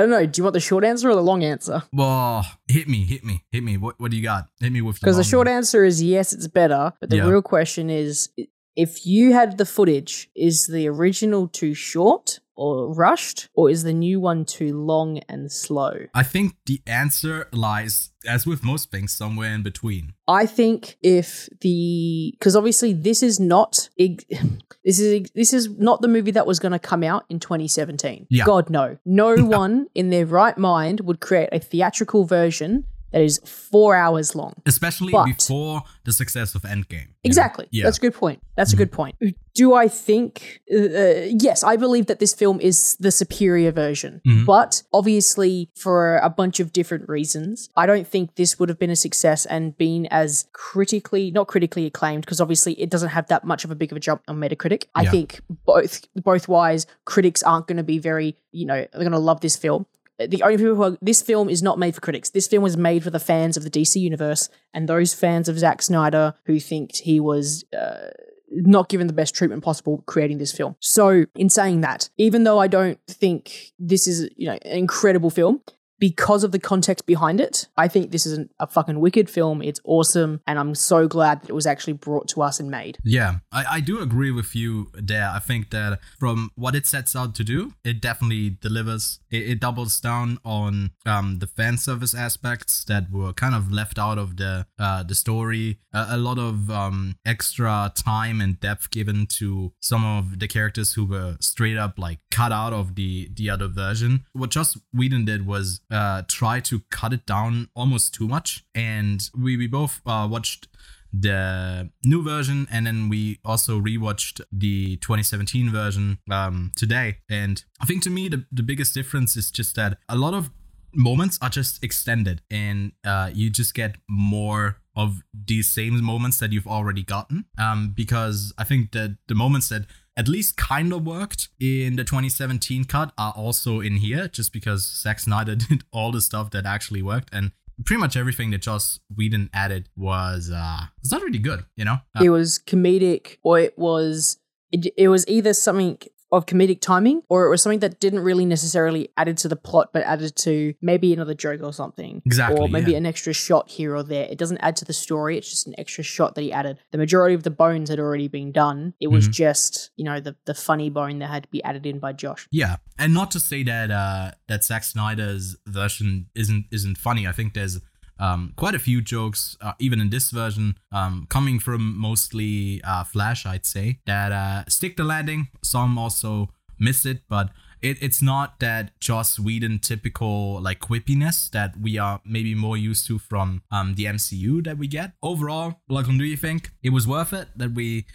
don't know. Do you want the short answer or the long answer? Well, hit me, hit me, hit me. What what do you got? Hit me with the Because the short one. answer is yes, it's better. But the Yeah. real question is if you had the footage, is the original too short or rushed, or is the new one too long and slow? I think the answer lies, as with most things, somewhere in between. I think if the because obviously this is not this is this is not the movie that was going to come out in 2017. Yeah. God no, no one in their right mind would create a theatrical version that is four hours long. Especially But- before the success of Endgame. Exactly. Yeah. That's a good point. That's a Mhm. good point. Do I think? Uh, uh, yes, I believe that this film is the superior version. Mhm. But obviously, for a bunch of different reasons, I don't think this would have been a success and been as critically, not critically acclaimed, because obviously it doesn't have that much of a big of a jump on Metacritic. I Yeah. think both both wise critics aren't going to be very, you know, they're going to love this film. The only people who are, this film is not made for critics. This film was made for the fans of the DC universe and those fans of Zack Snyder who think he was uh, not given the best treatment possible creating this film. So, in saying that, even though I don't think this is you know an incredible film. Because of the context behind it, I think this is a fucking wicked film. It's awesome, and I'm so glad that it was actually brought to us and made. Yeah, I, I do agree with you there. I think that from what it sets out to do, it definitely delivers. It, it doubles down on um, the fan service aspects that were kind of left out of the uh, the story. A, a lot of um, extra time and depth given to some of the characters who were straight up like cut out of the the other version. What Joss Whedon did was uh, try to cut it down almost too much, and we we both uh, watched the new version and then we also rewatched the 2017 version um, today. And i think to me the, the biggest difference is just that a lot of moments are just extended and uh, you just get more of these same moments that you've already gotten. Um, because i think that the moments that at least kind of worked in the 2017 cut are also in here just because Zack Snyder did all the stuff that actually worked and pretty much everything that Joss Whedon added was uh was not really good, you know? Uh, it was comedic or it was it, it was either something of comedic timing or it was something that didn't really necessarily added to the plot but added to maybe another joke or something Exactly, or maybe yeah. an extra shot here or there it doesn't add to the story it's just an extra shot that he added the majority of the bones had already been done it was Mhm. just you know the the funny bone that had to be added in by joss yeah, and not to say that uh that Zack Snyder's version isn't isn't funny. I think there's um, quite a few jokes, uh, even in this version, um, coming from mostly uh, Flash, I'd say, that uh, stick the landing. Some also miss it, but it, it's not that Joss Whedon typical like quippiness that we are maybe more used to from um, the MCU that we get. Overall, Lachlan, do you think it was worth it that we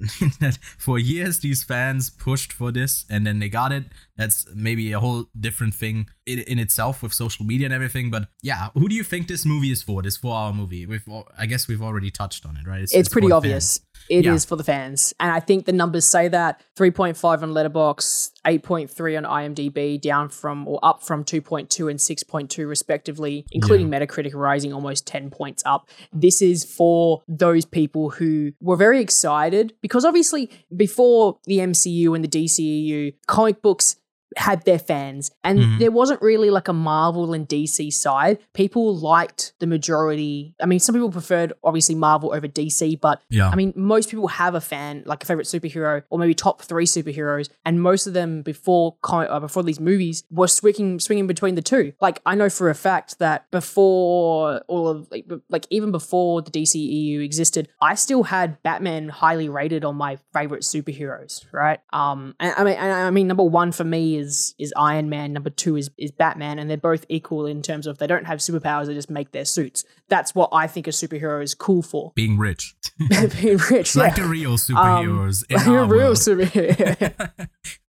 for years these fans pushed for this and then they got it? That's maybe a whole different thing in, in itself with social media and everything. But yeah, who do you think this movie is for? This four hour movie? We've I guess we've already touched on it, right? it's, pretty for the obvious It is Yeah. for the fans. And i think the numbers say that 3.5 on letterboxd 8.3 on imdb down from or up from 2.2 and 6.2 respectively including metacritic rising almost 10 points up. This is for those people who were very excited because obviously before the mcu and the dceu comic books had their fans and Mhm. there wasn't really like a marvel and dc side people liked the majority i mean some people preferred obviously marvel over dc but Yeah. I mean, most people have a fan, like a favorite superhero, or maybe top three superheroes, and most of them before uh, before these movies were swinging swinging between the two. Like I know for a fact that before all of like, like even before the DCEU existed, I still had Batman highly rated on my favorite superheroes. Right? Um, and I mean, and I mean, number one for me is is Iron Man. Number two is is Batman, and they're both equal in terms of they don't have superpowers; they just make their suits. That's what I think a superhero is cool for. Being rich. Being rich, like yeah. the real superheroes in Like a real superhero.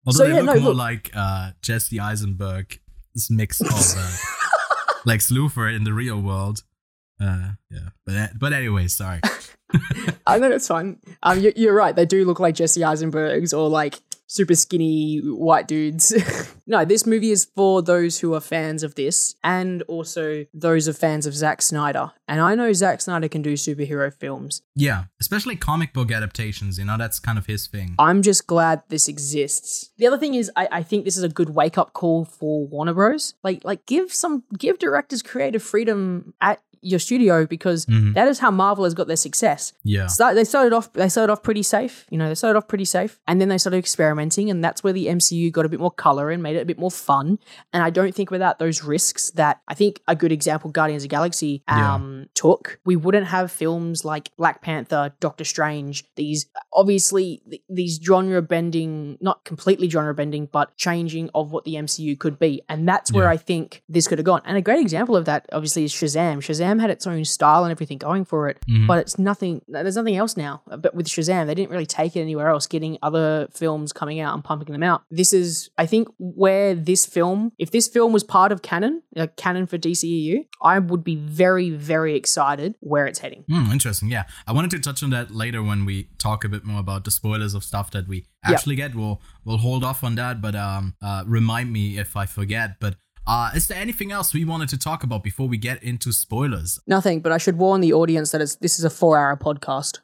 Although So, they yeah, look no, more look- like uh, Jesse Eisenberg, this mix of uh, like Luthor in the real world. Uh, yeah, but but anyway, sorry. I know it's fine. Um, you, you're right. They do look like Jesse Eisenbergs or like super skinny white dudes. no, this movie is for those who are fans of this and also those of fans of Zack Snyder. And I know Zack Snyder can do superhero films. Yeah, especially comic book adaptations. You know, that's kind of his thing. I'm just glad this exists. The other thing is, I, I think this is a good wake up call for Warner Bros. Like, like give some give directors creative freedom at your studio because Mhm. that is how Marvel has got their success. Yeah, Start, they started off they started off pretty safe, you know, they started off pretty safe, and then they started experimenting, and that's where the MCU got a bit more color and made it a bit more fun. And I don't think without those risks that I think a good example, Guardians of the Galaxy, um, um, took, we wouldn't have films like Black Panther, Doctor Strange, these obviously th- these genre bending, not completely genre bending, but changing of what the MCU could be. And that's where Yeah. I think this could have gone. And a great example of that, obviously, is Shazam. Shazam had its own style and everything going for it, Mhm. but it's nothing, there's nothing else now. But with Shazam, they didn't really take it anywhere else, getting other films coming out and pumping them out. This is, I think, where this film, if this film was part of canon, like canon for DCEU, I would be very, very excited where it's heading. Hmm, interesting. Yeah, I wanted to touch on that later when we talk a bit more about the spoilers of stuff that we actually get. We'll we'll hold off on that, but um, uh, remind me if I forget. But uh, is there anything else we wanted to talk about before we get into spoilers? Nothing, but I should warn the audience that it's, this is a four hour podcast.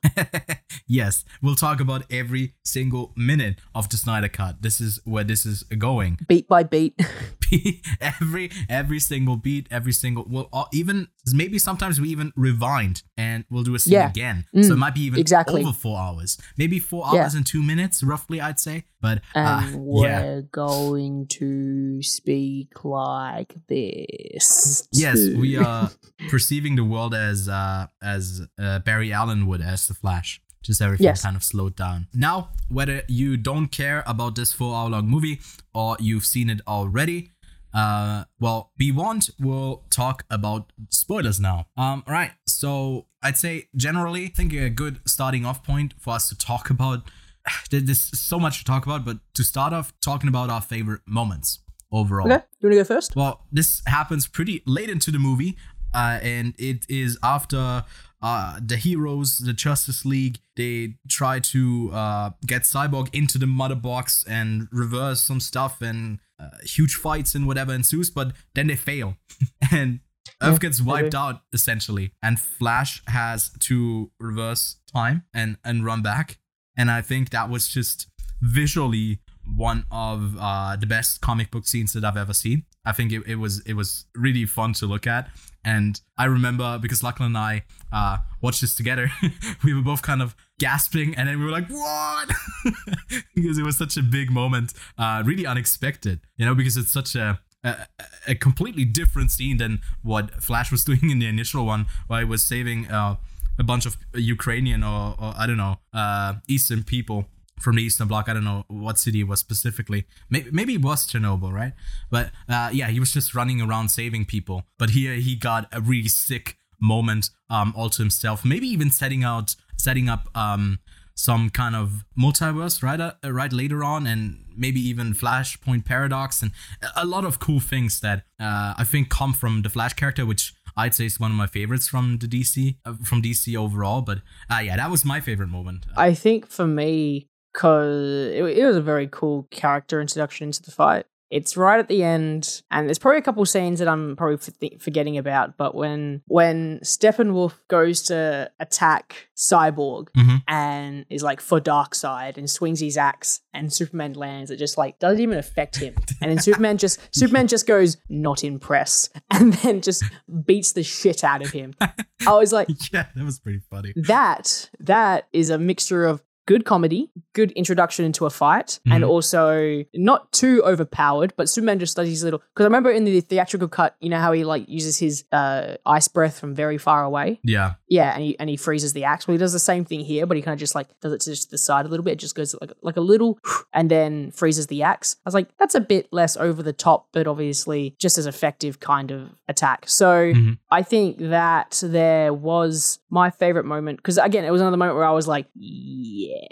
yes, we'll talk about every single minute of the Snyder Cut. This is where this is going. beat by beat. every every single beat, every single well, uh, even maybe sometimes we even rewind and we'll do a scene Yeah. again. Mm, so it might be even exactly. over four hours, maybe four Yeah. hours and two minutes, roughly. I'd say, but uh, we're yeah, going to speak like this. yes, we are perceiving the world as uh as uh, Barry Allen would as the Flash. Just everything Yes. kind of slowed down. Now, whether you don't care about this four-hour-long movie or you've seen it already, uh, well, be warned. We'll talk about spoilers now. Um, all right. So I'd say generally, I think a good starting off point for us to talk about. There's so much to talk about, but to start off, talking about our favorite moments overall. Okay, you want to go first? Well, this happens pretty late into the movie, uh, and it is after uh, the heroes, the Justice League, they try to uh, get Cyborg into the mother box and reverse some stuff, and uh, huge fights and whatever ensues, but then they fail, and Earth Yeah, gets wiped out essentially, and Flash has to reverse time and and run back, and I think that was just visually one of uh, the best comic book scenes that I've ever seen. I think it, it was it was really fun to look at, and I remember because Lachlan and I uh, watched this together, we were both kind of gasping, and then we were like, "What?" because it was such a big moment, uh, really unexpected, you know, because it's such a a, a completely different scene than what Flash was doing in the initial one, where he was saving uh, a bunch of Ukrainian or, or I don't know uh, Eastern people from the Eastern Bloc. I don't know what city it was specifically. Maybe, maybe it was Chernobyl, right? But uh, yeah, he was just running around saving people. But here he got a really sick moment um, all to himself. Maybe even setting out, setting up um, some kind of multiverse right uh, right later on, and maybe even Flashpoint paradox, and a lot of cool things that uh, I think come from the Flash character, which. I'd say is one of my favorites from the DC, uh, from DC overall. But uh, yeah, that was my favorite moment. I think for me, because it, it was a very cool character introduction into the fight. It's right at the end, and there's probably a couple scenes that I'm probably f- forgetting about. But when when Steppenwolf goes to attack Cyborg Mhm. and is like for Darkseid and swings his axe, and Superman lands, it just like doesn't even affect him. And then Superman just Superman just goes not impressed, and then just beats the shit out of him. I was like, yeah, that was pretty funny. that that is a mixture of good comedy, good introduction into a fight, and Mhm. also not too overpowered. But Superman just does his little. Because I remember in the theatrical cut, you know how he like uses his uh, ice breath from very far away. Yeah, Yeah, and he and he freezes the axe. Well, he does the same thing here, but he kind of just like does it to just the side a little bit. It just goes like like a little, and then freezes the axe. I was like, that's a bit less over the top, but obviously just as effective kind of attack. So Mhm. I think that there was my favorite moment because again, it was another moment where I was like, yeah,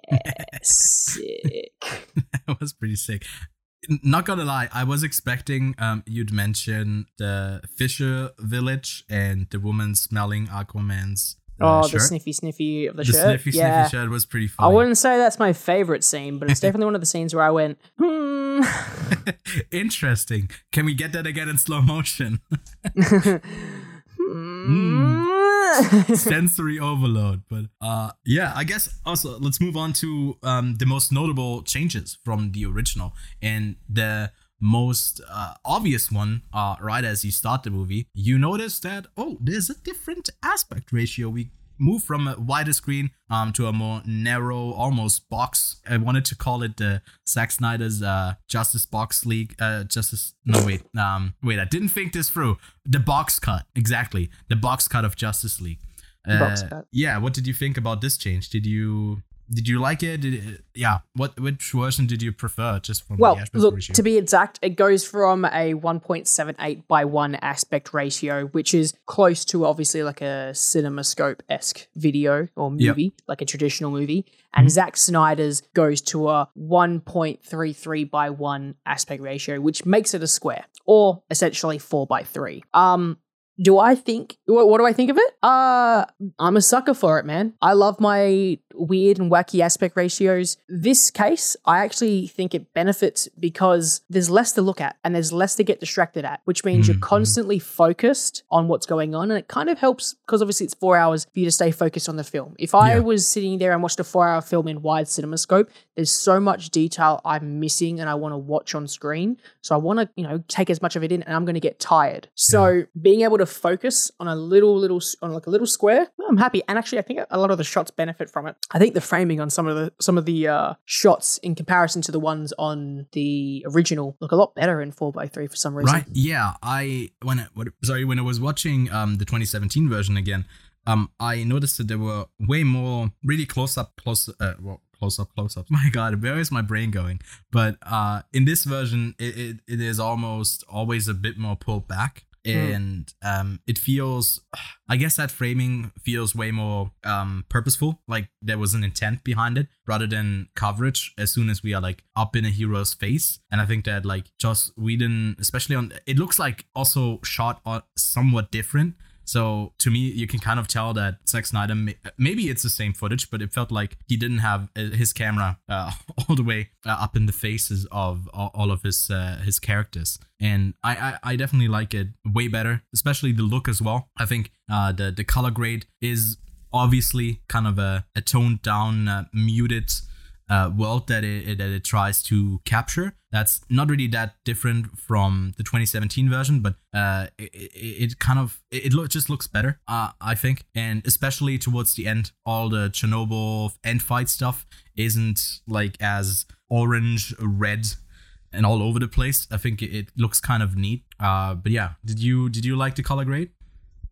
sick. that was pretty sick. Not gonna lie, I was expecting um you'd mention the Fisher village and the woman smelling Aquaman's uh, oh, the shirt. sniffy sniffy of the, the shirt. sniffy yeah. sniffy shirt was pretty funny. I wouldn't say that's my favorite scene, but it's definitely one of the scenes where I went, hmm. Interesting. Can we get that again in slow motion? Hmm. Sensory overload. But uh yeah, I guess also let's move on to um the most notable changes from the original. And the most uh, obvious one, uh, right as you start the movie, you notice that oh, there's a different aspect ratio we move from a wider screen um, to a more narrow, almost box. I wanted to call it the Zack Snyder's uh, Justice Box League. Uh, Justice. No, wait. Um, wait. I didn't think this through. The box cut. Exactly. The box cut of Justice League. Uh, yeah. What did you think about this change? Did you did you like it? it? yeah. What which version did you prefer? Just from well, look ratio? to be exact, it goes from a 1.78 by one aspect ratio, which is close to obviously like a CinemaScope esque video or movie, yep. like a traditional movie. And mm-hmm. Zack Snyder's goes to a 1.33 by one aspect ratio, which makes it a square, or essentially four by three. Um, do I think what, what do I think of it? Uh I'm a sucker for it, man. I love my weird and wacky aspect ratios. This case, I actually think it benefits because there's less to look at and there's less to get distracted at, which means mm-hmm. you're constantly focused on what's going on. And it kind of helps because obviously it's four hours for you to stay focused on the film. If I yeah. was sitting there and watched a four hour film in wide cinema scope, there's so much detail I'm missing and I want to watch on screen. So I want to, you know, take as much of it in and I'm going to get tired. So yeah. being able to focus on a little, little, on like a little square, I'm happy. And actually, I think a lot of the shots benefit from it. I think the framing on some of the some of the uh, shots in comparison to the ones on the original look a lot better in four x three for some reason. Right? Yeah. I when what, sorry when I was watching um, the 2017 version again, um, I noticed that there were way more really close up, close, uh, well, close up, close up. My God, where is my brain going? But uh, in this version, it, it, it is almost always a bit more pulled back. Hmm. and um, it feels i guess that framing feels way more um, purposeful like there was an intent behind it rather than coverage as soon as we are like up in a hero's face and i think that like joss whedon especially on it looks like also shot somewhat different so to me, you can kind of tell that Zack Snyder, maybe it's the same footage, but it felt like he didn't have uh, his camera uh, all the way uh, up in the faces of all of his uh, his characters. And I, I, I, definitely like it way better, especially the look as well. I think uh, the the color grade is obviously kind of a, a toned down, uh, muted uh, world that it, that it tries to capture. That's not really that different from the 2017 version, but uh, it, it, kind of it, it just looks better, uh, I think, and especially towards the end, all the Chernobyl end fight stuff isn't like as orange, red, and all over the place. I think it, looks kind of neat. Uh, but yeah, did you did you like the color grade?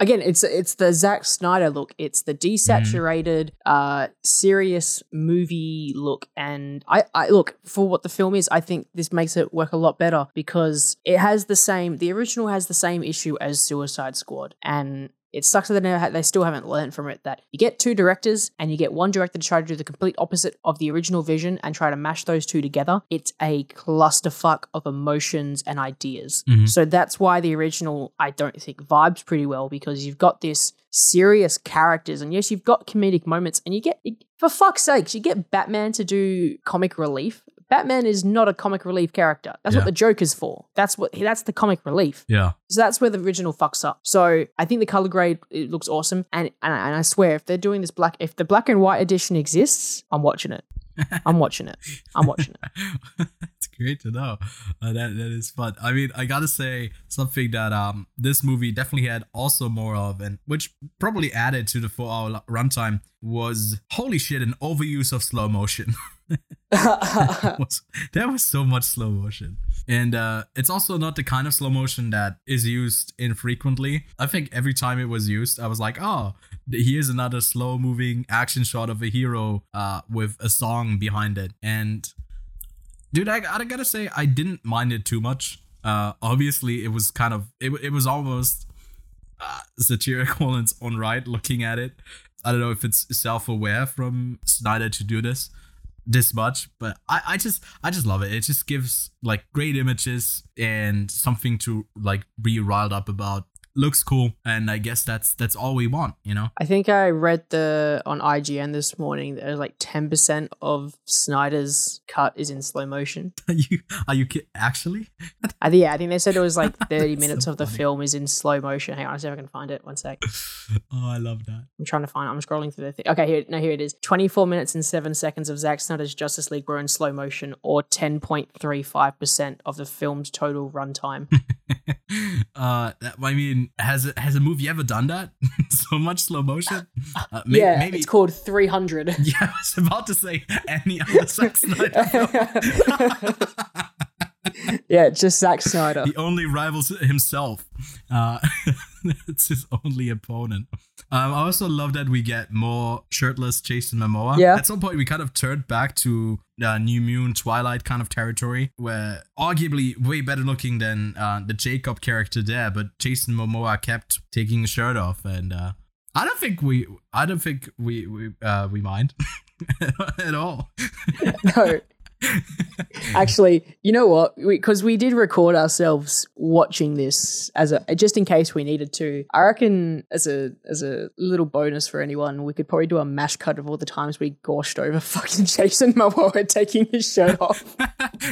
Again, it's it's the Zack Snyder look. It's the desaturated, mm. uh, serious movie look. And I, I look for what the film is. I think this makes it work a lot better because it has the same. The original has the same issue as Suicide Squad, and it sucks that they, they still haven't learned from it that you get two directors and you get one director to try to do the complete opposite of the original vision and try to mash those two together. It's a clusterfuck of emotions and ideas. Mm-hmm. So that's why the original, I don't think, vibes pretty well because you've got this serious characters and yes, you've got comedic moments and you get, for fuck's sakes, you get Batman to do comic relief Batman is not a comic relief character. That's yeah. what the Joker's for. That's what that's the comic relief. Yeah. So that's where the original fucks up. So I think the color grade it looks awesome, and and, and I swear if they're doing this black, if the black and white edition exists, I'm watching it. I'm watching it. I'm watching it. it's great to know. Uh, that that is fun. I mean, I gotta say something that um this movie definitely had also more of, and which probably added to the four hour runtime was holy shit an overuse of slow motion. that, was, that was so much slow motion. And uh, it's also not the kind of slow motion that is used infrequently. I think every time it was used, I was like, oh, here's another slow moving action shot of a hero uh, with a song behind it. And dude, I, I gotta say, I didn't mind it too much. Uh, obviously, it was kind of, it, it was almost uh, satirical in its own right looking at it. I don't know if it's self aware from Snyder to do this this much but I, I just i just love it. It just gives like great images and something to like be riled up about looks cool and i guess that's that's all we want you know? I think i read the on ign this morning that like 10% of snyder's cut is in slow motion. Are you are you actually? I, yeah i think they said it was like 30 minutes so of the funny. film is in slow motion. Hang on i see if i can find it. One sec. Oh i love that. I'm trying to find it i'm scrolling through the thing okay here no here it is. 24 minutes and 7 seconds of Zack snyder's justice league were in slow motion or 10.35% of the film's total runtime. Uh that, i mean mean, has it, has a movie ever done that? so much slow motion? Uh, may- yeah, maybe it's called 300. Yeah, I was about to say any other Zack Snyder yeah, just Zack Snyder. He only rivals himself. Uh, it's his only opponent. Um, I also love that we get more shirtless Jason Momoa. Yeah. At some point, we kind of turned back to uh, New Moon Twilight kind of territory, where arguably way better looking than uh, the Jacob character there, but Jason Momoa kept taking his shirt off, and uh, I don't think we, I don't think we we uh, we mind at all. no, Actually, you know what? Because we, we, did record ourselves watching this as a just in case we needed to. I reckon as a as a little bonus for anyone, we could probably do a mash cut of all the times we goshed over fucking Jason Momoa taking his shirt off.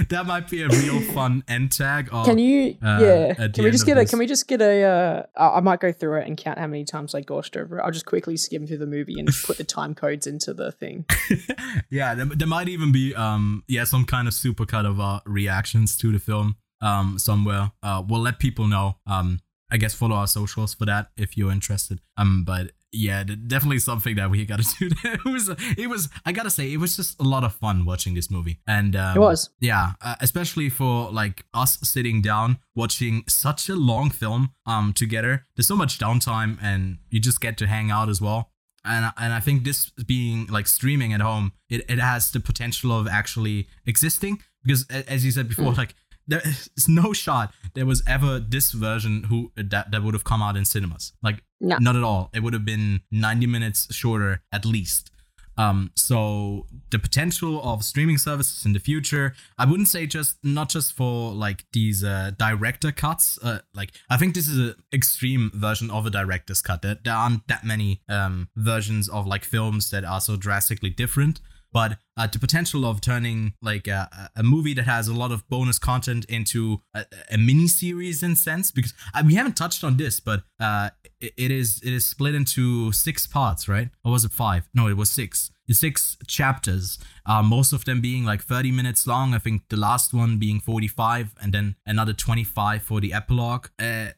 That might be a real fun end tag. Or, can you? Uh, yeah. Can we just get a? Can we just get a? Uh, I might go through it and count how many times I goshed over it. I'll just quickly skim through the movie and put the time codes into the thing. yeah, there, there might even be um yeah some kind of supercut of our reactions to the film um somewhere. Uh, we'll let people know. Um, I guess follow our socials for that if you're interested. Um, but yeah, definitely something that we gotta do. it was, it was. I gotta say, it was just a lot of fun watching this movie, and um, it was. Yeah, uh, especially for like us sitting down watching such a long film um together. There's so much downtime, and you just get to hang out as well and and I think this being like streaming at home, it, it has the potential of actually existing because as you said before, mm. like there's no shot there was ever this version who that that would have come out in cinemas. Like no. not at all. It would have been 90 minutes shorter at least. Um, so the potential of streaming services in the future, I wouldn't say just not just for like these uh, director cuts. Uh, like I think this is an extreme version of a director's cut. There, there aren't that many um, versions of like films that are so drastically different but uh, the potential of turning like a, a, movie that has a lot of bonus content into a, a mini series in sense? Because uh, we haven't touched on this but uh, it, it is it is split into six parts right? Or was it five? No it was six. Six chapters uh, most of them being like 30 minutes long. I think the last one being 45 and then another 25 for the epilogue. Uh,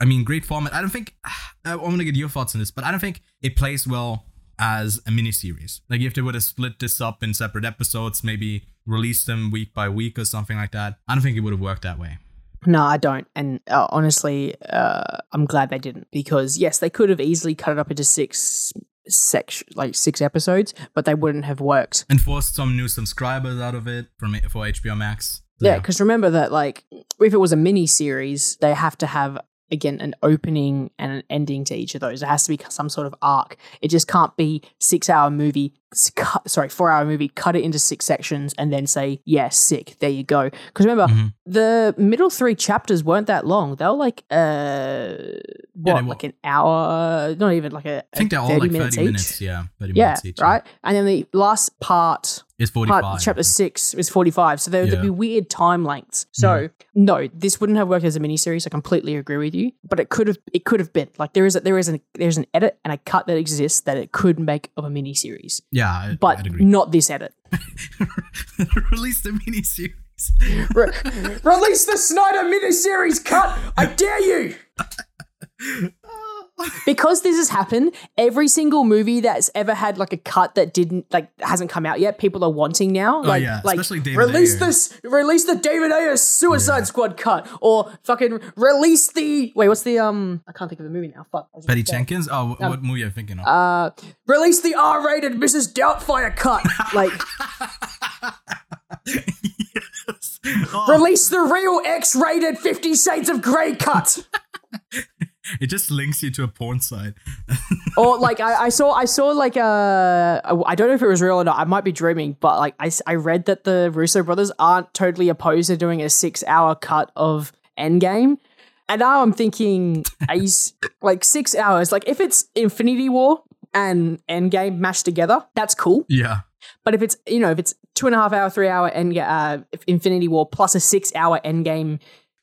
i mean great format. I don't think i want to get your thoughts on this but i don't think it plays well as a miniseries. Like if they would have split this up in separate episodes, maybe release them week by week or something like that, I don't think it would have worked that way. No, I don't. And uh, honestly, uh, I'm glad they didn't because yes, they could have easily cut it up into six section like six episodes, but they wouldn't have worked. And forced some new subscribers out of it for for HBO Max. So, yeah, because remember that like if it was a mini series, they have to have again an opening and an ending to each of those. It has to be some sort of arc. It just can't be six hour movie cut, sorry, four hour movie, cut it into six sections and then say, yeah, sick, there you go. Because remember, mm-hmm. the middle three chapters weren't that long. They were like, uh, what, yeah, like an hour, not even like a, I think they're all like 30 minutes, minutes yeah. 30 yeah, minutes each. Right. And then the last part is 45. Part, chapter six is 45. So there would yeah. be weird time lengths. So mm. no, this wouldn't have worked as a miniseries. I completely agree with you. But it could have, it could have been like there is a, there is an, there's an edit and a cut that exists that it could make of a miniseries. Yeah. Yeah, I, but I'd agree. not this edit. Release the miniseries. Re- release the Snyder miniseries cut. I dare you. because this has happened, every single movie that's ever had like a cut that didn't like hasn't come out yet, people are wanting now. Oh, like, yeah. like Especially David release Ayer. this, release the David Ayer Suicide yeah. Squad cut, or fucking release the wait, what's the um? I can't think of the movie now. Fuck. Patty Jenkins. Oh, um, what movie are you thinking of? Uh, release the R-rated Mrs. Doubtfire cut. like. yes. oh. Release the real X-rated Fifty Shades of Grey cut it just links you to a porn site. or like I, I, saw I saw like uh I don't know if it was real or not. I might be dreaming, but like I, I read that the Russo brothers aren't totally opposed to doing a six hour cut of Endgame. And now I'm thinking, like six hours. Like if it's Infinity War and Endgame mashed together, that's cool. Yeah. But if it's you know if it's two and a half hour, three hour End uh, Infinity War plus a six hour Endgame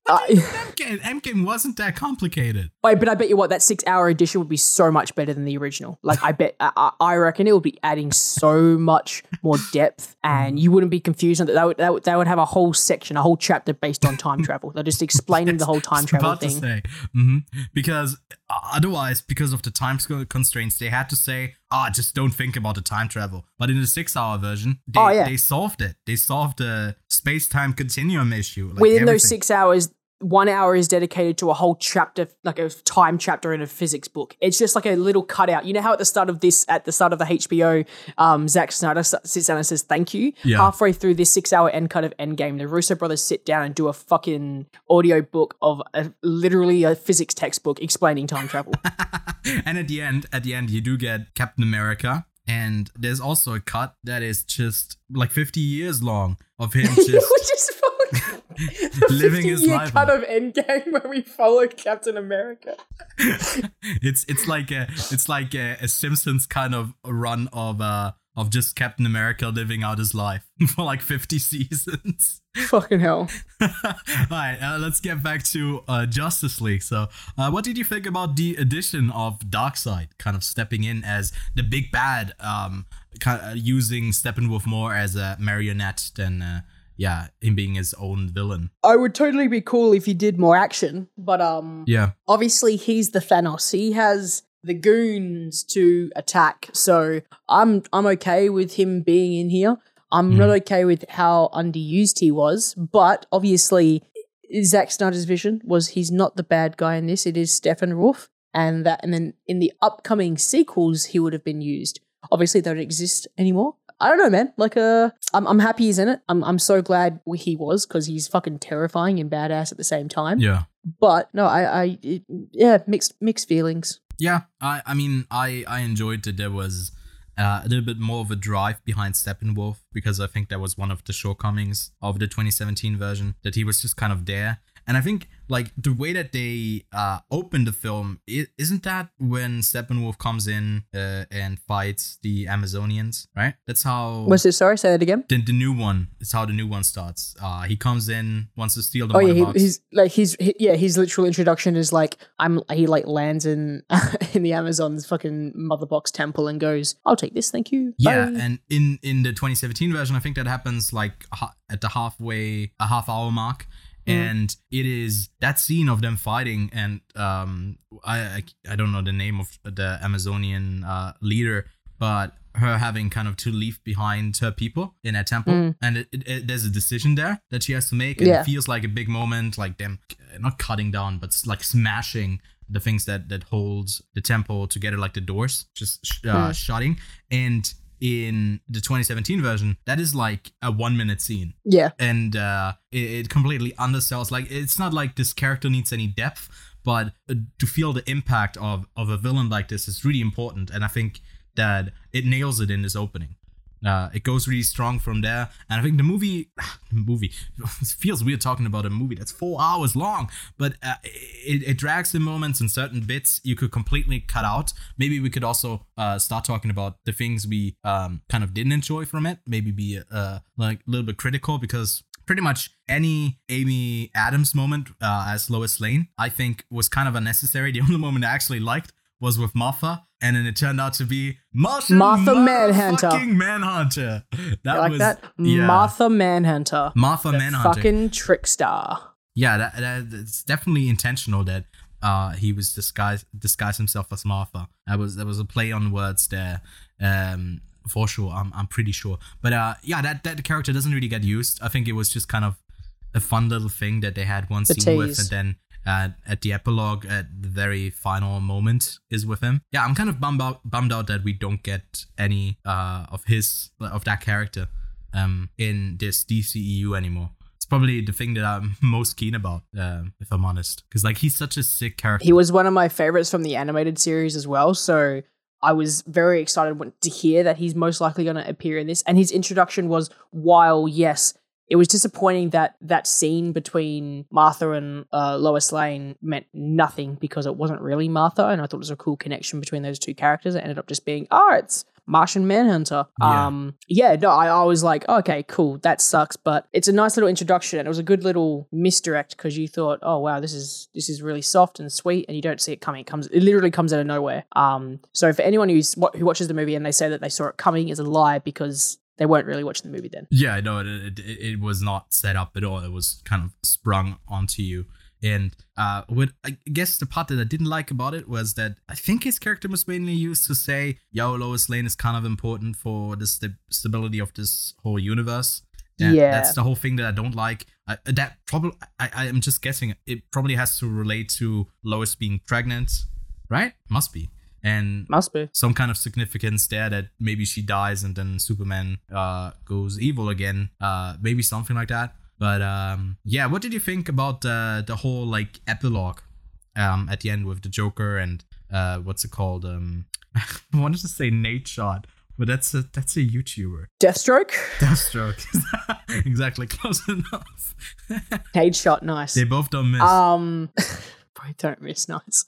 Uh, Endgame, Endgame wasn't that complicated. Wait, but I bet you what that six hour edition would be so much better than the original. Like I bet I, I reckon it would be adding so much more depth, and you wouldn't be confused. On that they would, they would they would have a whole section, a whole chapter based on time travel. They're just explaining the whole time travel about to thing. say. hmm Because uh, otherwise, because of the time constraints, they had to say, "Ah, just don't think about the time travel." But in the six-hour version, they, Oh, yeah. they solved it. They solved the space-time continuum issue. Like Within those six hours, one hour is dedicated to a whole chapter, like a time chapter in a physics book. It's just like a little cutout. You know how at the start of this, at the start of the HBO, um, Zack Snyder sits down and says thank you. Yeah. Halfway through this six-hour end cut of Endgame, the Russo brothers sit down and do a fucking audio book of a, literally a physics textbook explaining time travel. and at the end, at the end, you do get Captain America, and there's also a cut that is just like 50 years long of him just Which is fucking the Living his 50-year life cut on- of Endgame where we follow Captain America. it's it's like a it's like a, a Simpsons kind of run of uh of just Captain America living out his life for like 50 seasons. Fucking hell. All right, uh, let's get back to uh, Justice League. So, uh, what did you think about the addition of Darkseid kind of stepping in as the big bad, um, kind of using Steppenwolf more as a marionette than, uh, yeah, him being his own villain? I would totally be cool if he did more action, but um Yeah, obviously he's the Thanos. He has the goons to attack. So I'm I'm okay with him being in here. I'm not okay with how underused he was, but obviously Zack Snyder's vision was he's not the bad guy in this. It is Steppenwolf, and that and then in the upcoming sequels he would have been used. Obviously they don't exist anymore. I don't know, man. Like, uh, I'm, I'm happy he's in it. I'm, I'm so glad he was because he's fucking terrifying and badass at the same time. yeah. But no, I, I, it, yeah, mixed, mixed feelings. Yeah, I, I mean, I, I enjoyed that there was uh, a little bit more of a drive behind Steppenwolf because I think that was one of the shortcomings of the 2017 version that he was just kind of there. And I think like the way that they uh, opened the film, is isn't that when Steppenwolf comes in uh, and fights the Amazonians, right? That's how. Was it? Sorry, say that again. the, the new one It's how the new one starts. Uh, he comes in, wants to steal the Oh mother yeah, box. he, he's like he's he, yeah. His literal introduction is like I'm. He like lands in in the Amazon's fucking mother box temple and goes, "I'll take this, thank you." Yeah, Bye." and in in the 2017 version, I think that happens like at the halfway, a half hour mark. And it is that scene of them fighting, and um, I I, I don't know the name of the Amazonian uh, leader, but her having kind of to leave behind her people in a temple, Mm. and it, it, it- there's a decision there that she has to make, and Yeah. it feels like a big moment, like them not cutting down, but like smashing the things that that holds the temple together, like the doors, just uh, Mm. shutting, and in the 2017 version, that is like a one minute scene yeah, and uh, it, it completely undersells. Like it's not like this character needs any depth, but uh, to feel the impact of of a villain like this is really important, and I think that it nails it in this opening. Uh, it goes really strong from there, and I think the movie, the movie, feels weird talking about a movie that's four hours long, but uh, it, it drags in moments and certain bits you could completely cut out. Maybe we could also uh, start talking about the things we um, kind of didn't enjoy from it. Maybe be uh, like a little bit critical because pretty much any Amy Adams moment uh, as Lois Lane, I think, was kind of unnecessary. The only moment I actually liked was with Martha, and then it turned out to be Martian Martha Manhunter. Fucking Manhunter. That You like was that yeah. Martha Manhunter, Martha the Manhunter. fucking trickster. Yeah, that, that it's definitely intentional that uh he was disguised disguised himself as Martha. That was that was a play on words there. Um for sure. I'm I'm pretty sure. But uh yeah, that that character doesn't really get used. I think it was just kind of a fun little thing that they had one The scene with and then uh, at the epilogue at the very final moment is with him. Yeah, I'm kind of bummed out bummed out that we don't get any uh of his of that character um in this DCEU anymore. It's probably the thing that I'm most keen about, um, if I'm honest, because like he's such a sick character. He was one of my favorites from the animated series as well. So I was very excited to hear that he's most likely going to appear in this. And his introduction was, while yes, it was disappointing that that scene between Martha and uh, Lois Lane meant nothing because it wasn't really Martha, and I thought it was a cool connection between those two characters. It ended up just being, oh, it's Martian Manhunter. Yeah. Um, yeah, no, I, I was like, okay, cool, that sucks, but it's a nice little introduction, and it was a good little misdirect because you thought, oh wow, this is this is really soft and sweet, and you don't see it coming. It comes, it literally comes out of nowhere. Um, so for anyone who's who watches the movie and they say that they saw it coming, is a lie because they weren't really watching the movie then. Yeah, I know it, it, it, was not set up at all. It was kind of sprung onto you. And uh, what I guess the part that I didn't like about it was that I think his character was mainly used to say, "Yo, Lois Lane is kind of important for the st- stability of this whole universe." That, Yeah. that's the whole thing that I don't like. I, that probably I, I am just guessing. It probably has to relate to Lois being pregnant, right? Must be. And Must be. some kind of significance there that maybe she dies and then Superman uh, goes evil again. Uh, maybe something like that. But um, yeah, what did you think about uh, the whole like epilogue um, at the end with the Joker and uh, what's it called? Um, I wanted to say Nate Shot, but that's a that's a YouTuber. Deathstroke, Deathstroke. exactly, close enough. Nate shot, nice. they both don't miss. Um, boy, don't miss nice.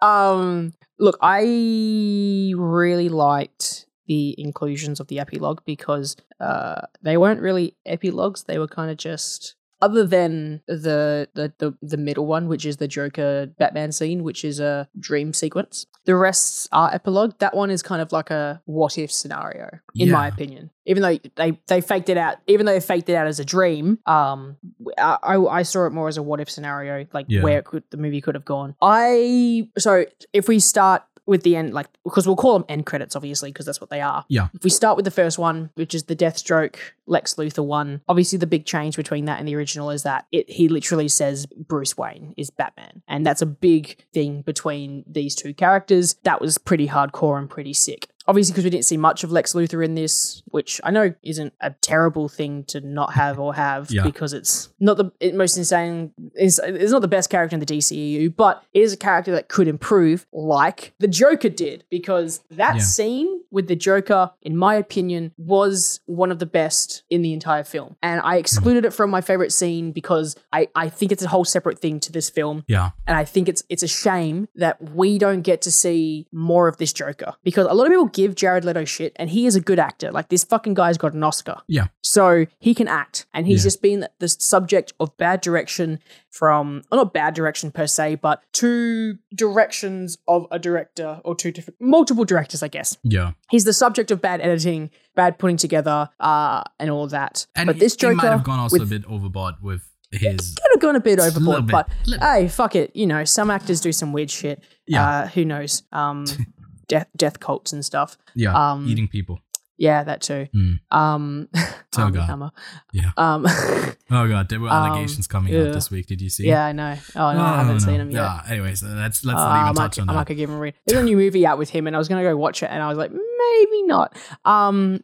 Um, look, I really liked the inclusions of the epilogue because uh, they weren't really epilogues; they were kind of just. Other than the, the the the middle one, which is the Joker Batman scene, which is a dream sequence, the rest are epilogue. That one is kind of like a what if scenario, in my opinion. Even though they they faked it out, even though they faked it out as a dream, um, I, I I saw it more as a what if scenario, like Yeah. where could the movie could have gone. I so if we start with the end, like because we'll call them end credits, obviously, because that's what they are. Yeah. If we start with the first one, which is the Deathstroke Lex Luthor one, obviously the big change between that and the original is that it he literally says Bruce Wayne is Batman, and that's a big thing between these two characters. That was pretty hardcore and pretty sick. Obviously, because we didn't see much of Lex Luthor in this, which I know isn't a terrible thing to not have or have, Yeah. because it's not the it- most insane. It's, it's not the best character in the DCEU, but it is a character that could improve, like the Joker did. Because that Yeah. scene with the Joker, in my opinion, was one of the best in the entire film, and I excluded it from my favorite scene because I I think it's a whole separate thing to this film yeah, and I think it's it's a shame that we don't get to see more of this Joker because a lot of people give Jared Leto shit, and he is a good actor. Like this fucking guy's got an Oscar, yeah, so he can act, and he's Yeah. just been the subject of bad direction from, well, not bad direction per se, but two directions of a director or two different, multiple directors, I guess. yeah. He's the subject of bad editing, bad putting together, uh, and all that. And but this he Joker might have gone also with- a bit overboard with his. could have gone a bit a overboard, bit, but hey, fuck it. You know, some actors do some weird shit. Yeah. Uh, who knows? Um, death, death cults and stuff. Yeah, um, eating people. Yeah, that too. Mm. Um, Oh, God. Hammer. Yeah. Um, Oh god, there were Um, allegations coming yeah. out this week. Did you see? yeah, I know. Oh no, I haven't no. seen him yet. Yeah. Anyways, let's let's Uh, not I even might, touch on I that. might go give him a read. There's a new movie out with him, and I was gonna go watch it, and I was like, maybe not. Um,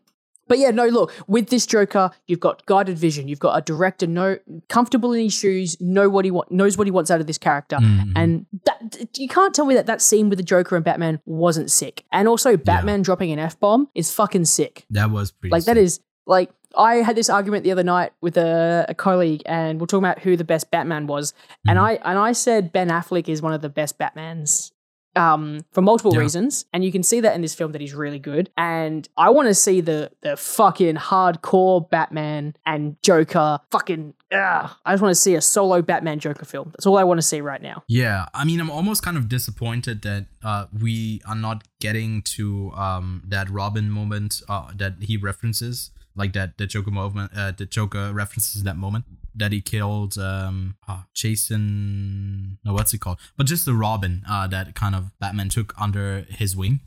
but yeah, no. Look, with this Joker, you've got guided vision. You've got a director, no comfortable in his shoes, know what he want, knows what he wants out of this character, Mhm. and that you can't tell me that that scene with the Joker and Batman wasn't sick. And also, Batman dropping an f bomb is fucking sick. that was pretty. Like that sick. is like I had this argument the other night with a, a colleague, and we're talking about who the best Batman was, and Mhm. I and I said Ben Affleck is one of the best Batmans. Um, for multiple Yeah. reasons, and you can see that in this film that he's really good. And I want to see the the fucking hardcore Batman and Joker. Fucking, ugh, I just want to see a solo Batman Joker film. That's all I want to see right now. Yeah, I mean, I'm almost kind of disappointed that uh, we are not getting to um, that Robin moment uh, that he references, like that the Joker moment, uh, the Joker references that moment that he killed um, uh, Jason. No, what's it called? But just the Robin uh, that kind of Batman took under his wing.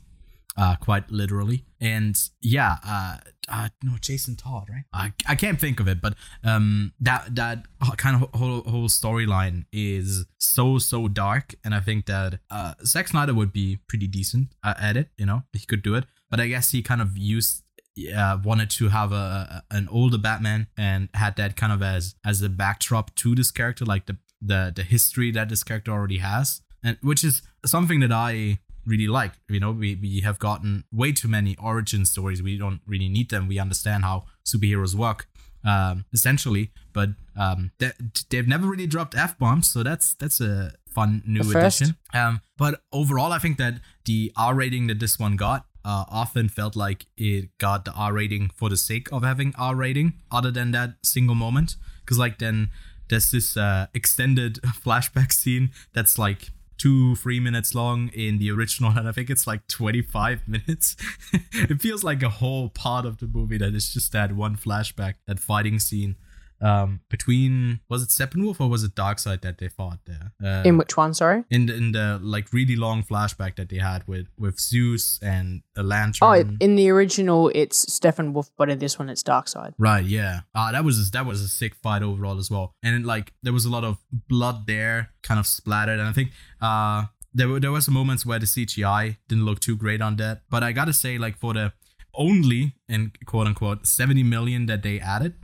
Uh, quite literally, and yeah, uh, uh, no, Jason Todd, right? I, I can't think of it, but um, that that kind of whole whole storyline is so so dark, and I think that uh, Zack Snyder would be pretty decent uh, at it. You know, he could do it, but I guess he kind of used uh, wanted to have a, an older Batman and had that kind of as as a backdrop to this character, like the the the history that this character already has, and which is something that I really like. You know, we we have gotten way too many origin stories. We don't really need them. We understand how superheroes work. um, essentially. But um, they, they've never really dropped f bombs, so that's that's a fun new addition. Um, but overall, I think that the R rating that this one got uh, often felt like it got the R rating for the sake of having R rating, other than that single moment. Because like then there's this uh, extended flashback scene that's like two three minutes long in the original and i think it's like 25 minutes it feels like a whole part of the movie that is just that one flashback that fighting scene um between was it steppenwolf or was it darkseid that they fought there uh, In which one? Sorry. in the, in the like really long flashback that they had with with zeus and a lantern Oh, in the original, it's Steppenwolf, but in this one, it's Darkseid. Right, yeah. Uh, that was that was a sick fight overall as well, and like there was a lot of blood there, kind of splattered, and I think uh there were there was some moments where the CGI didn't look too great on that, but I gotta say like for the only in quote unquote seventy million that they added,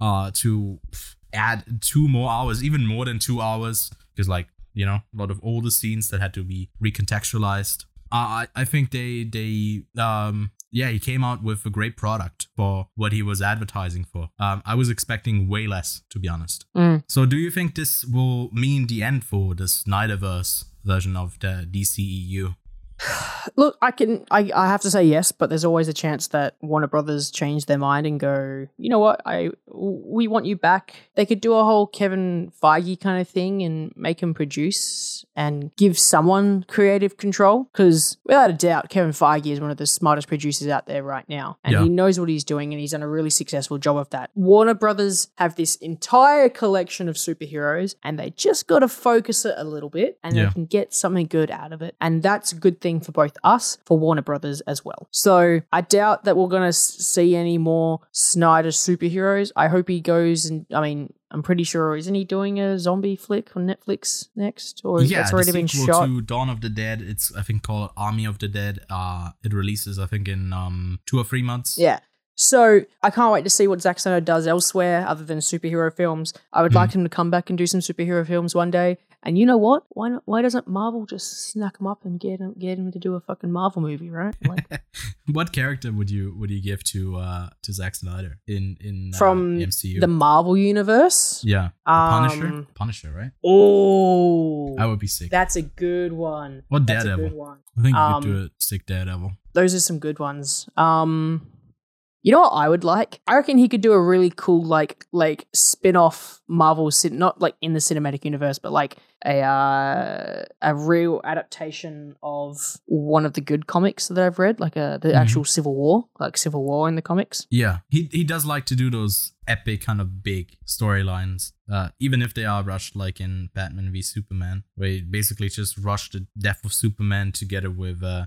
uh to add two more hours, even more than two hours, because like you know a lot of older scenes that had to be recontextualized. Uh, I I think they they um yeah he came out with a great product for what he was advertising for. Um, I was expecting way less to be honest. Mm. So do you think this will mean the end for the Snyderverse version of the DCEU? Look, I can, I, I have to say yes, but there's always a chance that Warner Brothers change their mind and go, you know what, I, we want you back. They could do a whole Kevin Feige kind of thing and make him produce and give someone creative control. Because without a doubt, Kevin Feige is one of the smartest producers out there right now, and Yeah. he knows what he's doing, and he's done a really successful job of that. Warner Brothers have this entire collection of superheroes, and they just got to focus it a little bit, and Yeah. they can get something good out of it. And that's a good thing for both us, for Warner Brothers as well. So I doubt that we're going to see any more Snyder superheroes. I hope he goes and, I mean, I'm pretty sure, isn't he doing a zombie flick on Netflix next? Or yeah, it's already been shot? to Dawn of the Dead. It's I think called Army of the Dead. Uh, it releases I think in um two or three months. Yeah. So I can't wait to see what Zack Snyder does elsewhere other than superhero films. I would Mhm. like him to come back and do some superhero films one day. And you know what? Why not, why doesn't Marvel just snack him up and get him get him to do a fucking Marvel movie, right? Like what character would you would you give to uh to Zack Snyder in in uh, From MCU? the Marvel universe. yeah, the Punisher. Um, Punisher, right? Oh, That would be sick. that's a good one. Or a Daredevil. good one. I think you um, could do a sick Daredevil. Those are some good ones. Um, you know what I would like? I reckon he could do a really cool like like spin-off Marvel cin- not like in the cinematic universe, but like a uh, a real adaptation of one of the good comics that I've read, like a the Mhm. actual Civil War, like Civil War in the comics. Yeah, he he does like to do those epic kind of big storylines, uh, even if they are rushed, like in Batman v Superman, where he basically just rushed the death of Superman together with uh,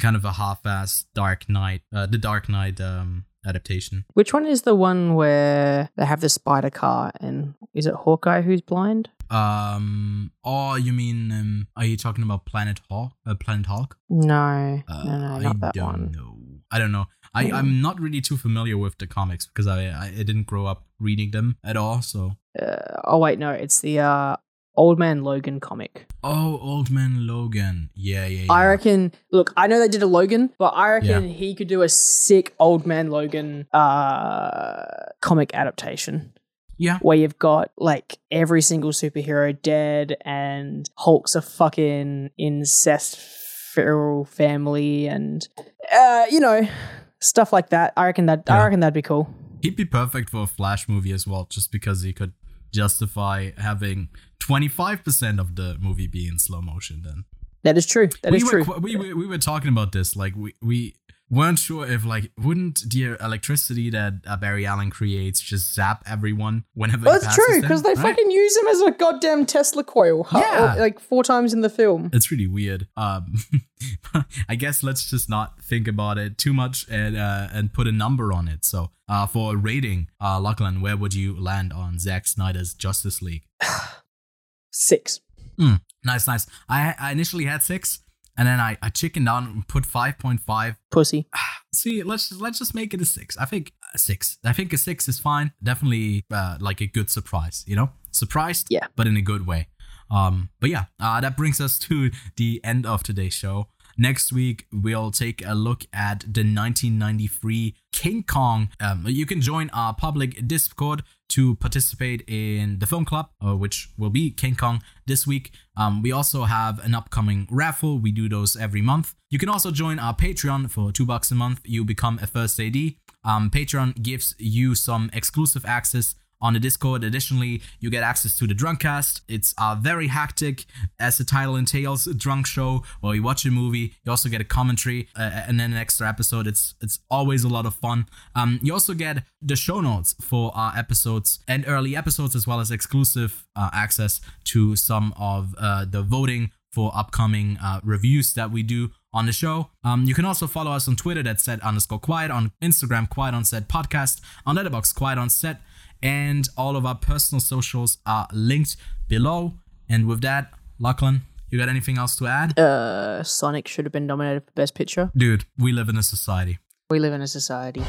kind of a half-assed Dark Knight, uh, the Dark Knight um, adaptation. Which one is the one where they have the spider car and is it Hawkeye who's blind? Um, oh, you mean um, are you talking about Planet Hulk? Uh, Planet Hulk? No, Uh, no, no, I not that don't one. know. I don't know. I, Hmm. I'm not really too familiar with the comics because I, I I didn't grow up reading them at all. So Uh, oh wait, no, it's the uh, Old Man Logan comic. Oh, Old Man Logan. Yeah, yeah, yeah. I reckon. Look, I know they did a Logan, but I reckon he could do a sick Old Man Logan uh, comic adaptation Yeah. where you've got like every single superhero dead and Hulk's a fucking incest feral family and uh, you know stuff like that. I reckon that I reckon that'd be cool. He'd be perfect for a Flash movie as well, just because he could justify having 25% of the movie be in slow motion then. That is true. That we is were, true. We, we, we were talking about this. Like, we, we weren't sure if, like, wouldn't the electricity that uh, Barry Allen creates just zap everyone whenever Well, it's true because they right? fucking use him as a goddamn Tesla coil, Yeah. like four times in the film. It's really weird. Um, I guess let's just not think about it too much and uh, and put a number on it. So, uh, for a rating, uh, Lachlan, where would you land on Zack Snyder's Justice League? Six. Nice, nice. I I initially had six, and then I I chickened down and put five point five. Pussy. See, let's just, let's just make it a six. I think a six. I think a six is fine. Definitely, uh, like a good surprise. You know, surprised, Yeah. but in a good way. Um, but yeah, uh, that brings us to the end of today's show. Next week, we'll take a look at the 1993 King Kong. Um, you can join our public Discord to participate in the film club, uh, which will be King Kong this week. Um, we also have an upcoming raffle. We do those every month. You can also join our Patreon for two bucks a month. You become a first AD. Um, Patreon gives you some exclusive access on the Discord. Additionally, you get access to the Drunkcast. It's a very hectic, as the title entails, drunk show where you watch a movie. You also get a commentary uh, and then an extra episode. It's it's always a lot of fun. Um, you also get the show notes for our episodes and early episodes, as well as exclusive uh, access to some of uh, the voting for upcoming uh, reviews that we do on the show. Um, you can also follow us on Twitter, that's set underscore quiet, on Instagram, quiet on set podcast, on Letterboxd, quiet on set and all of our personal socials are linked below. And with that, Lachlan, you got anything else to add? Uh, Sonic should have been nominated for Best Picture. Dude, we live in a society. We live in a society.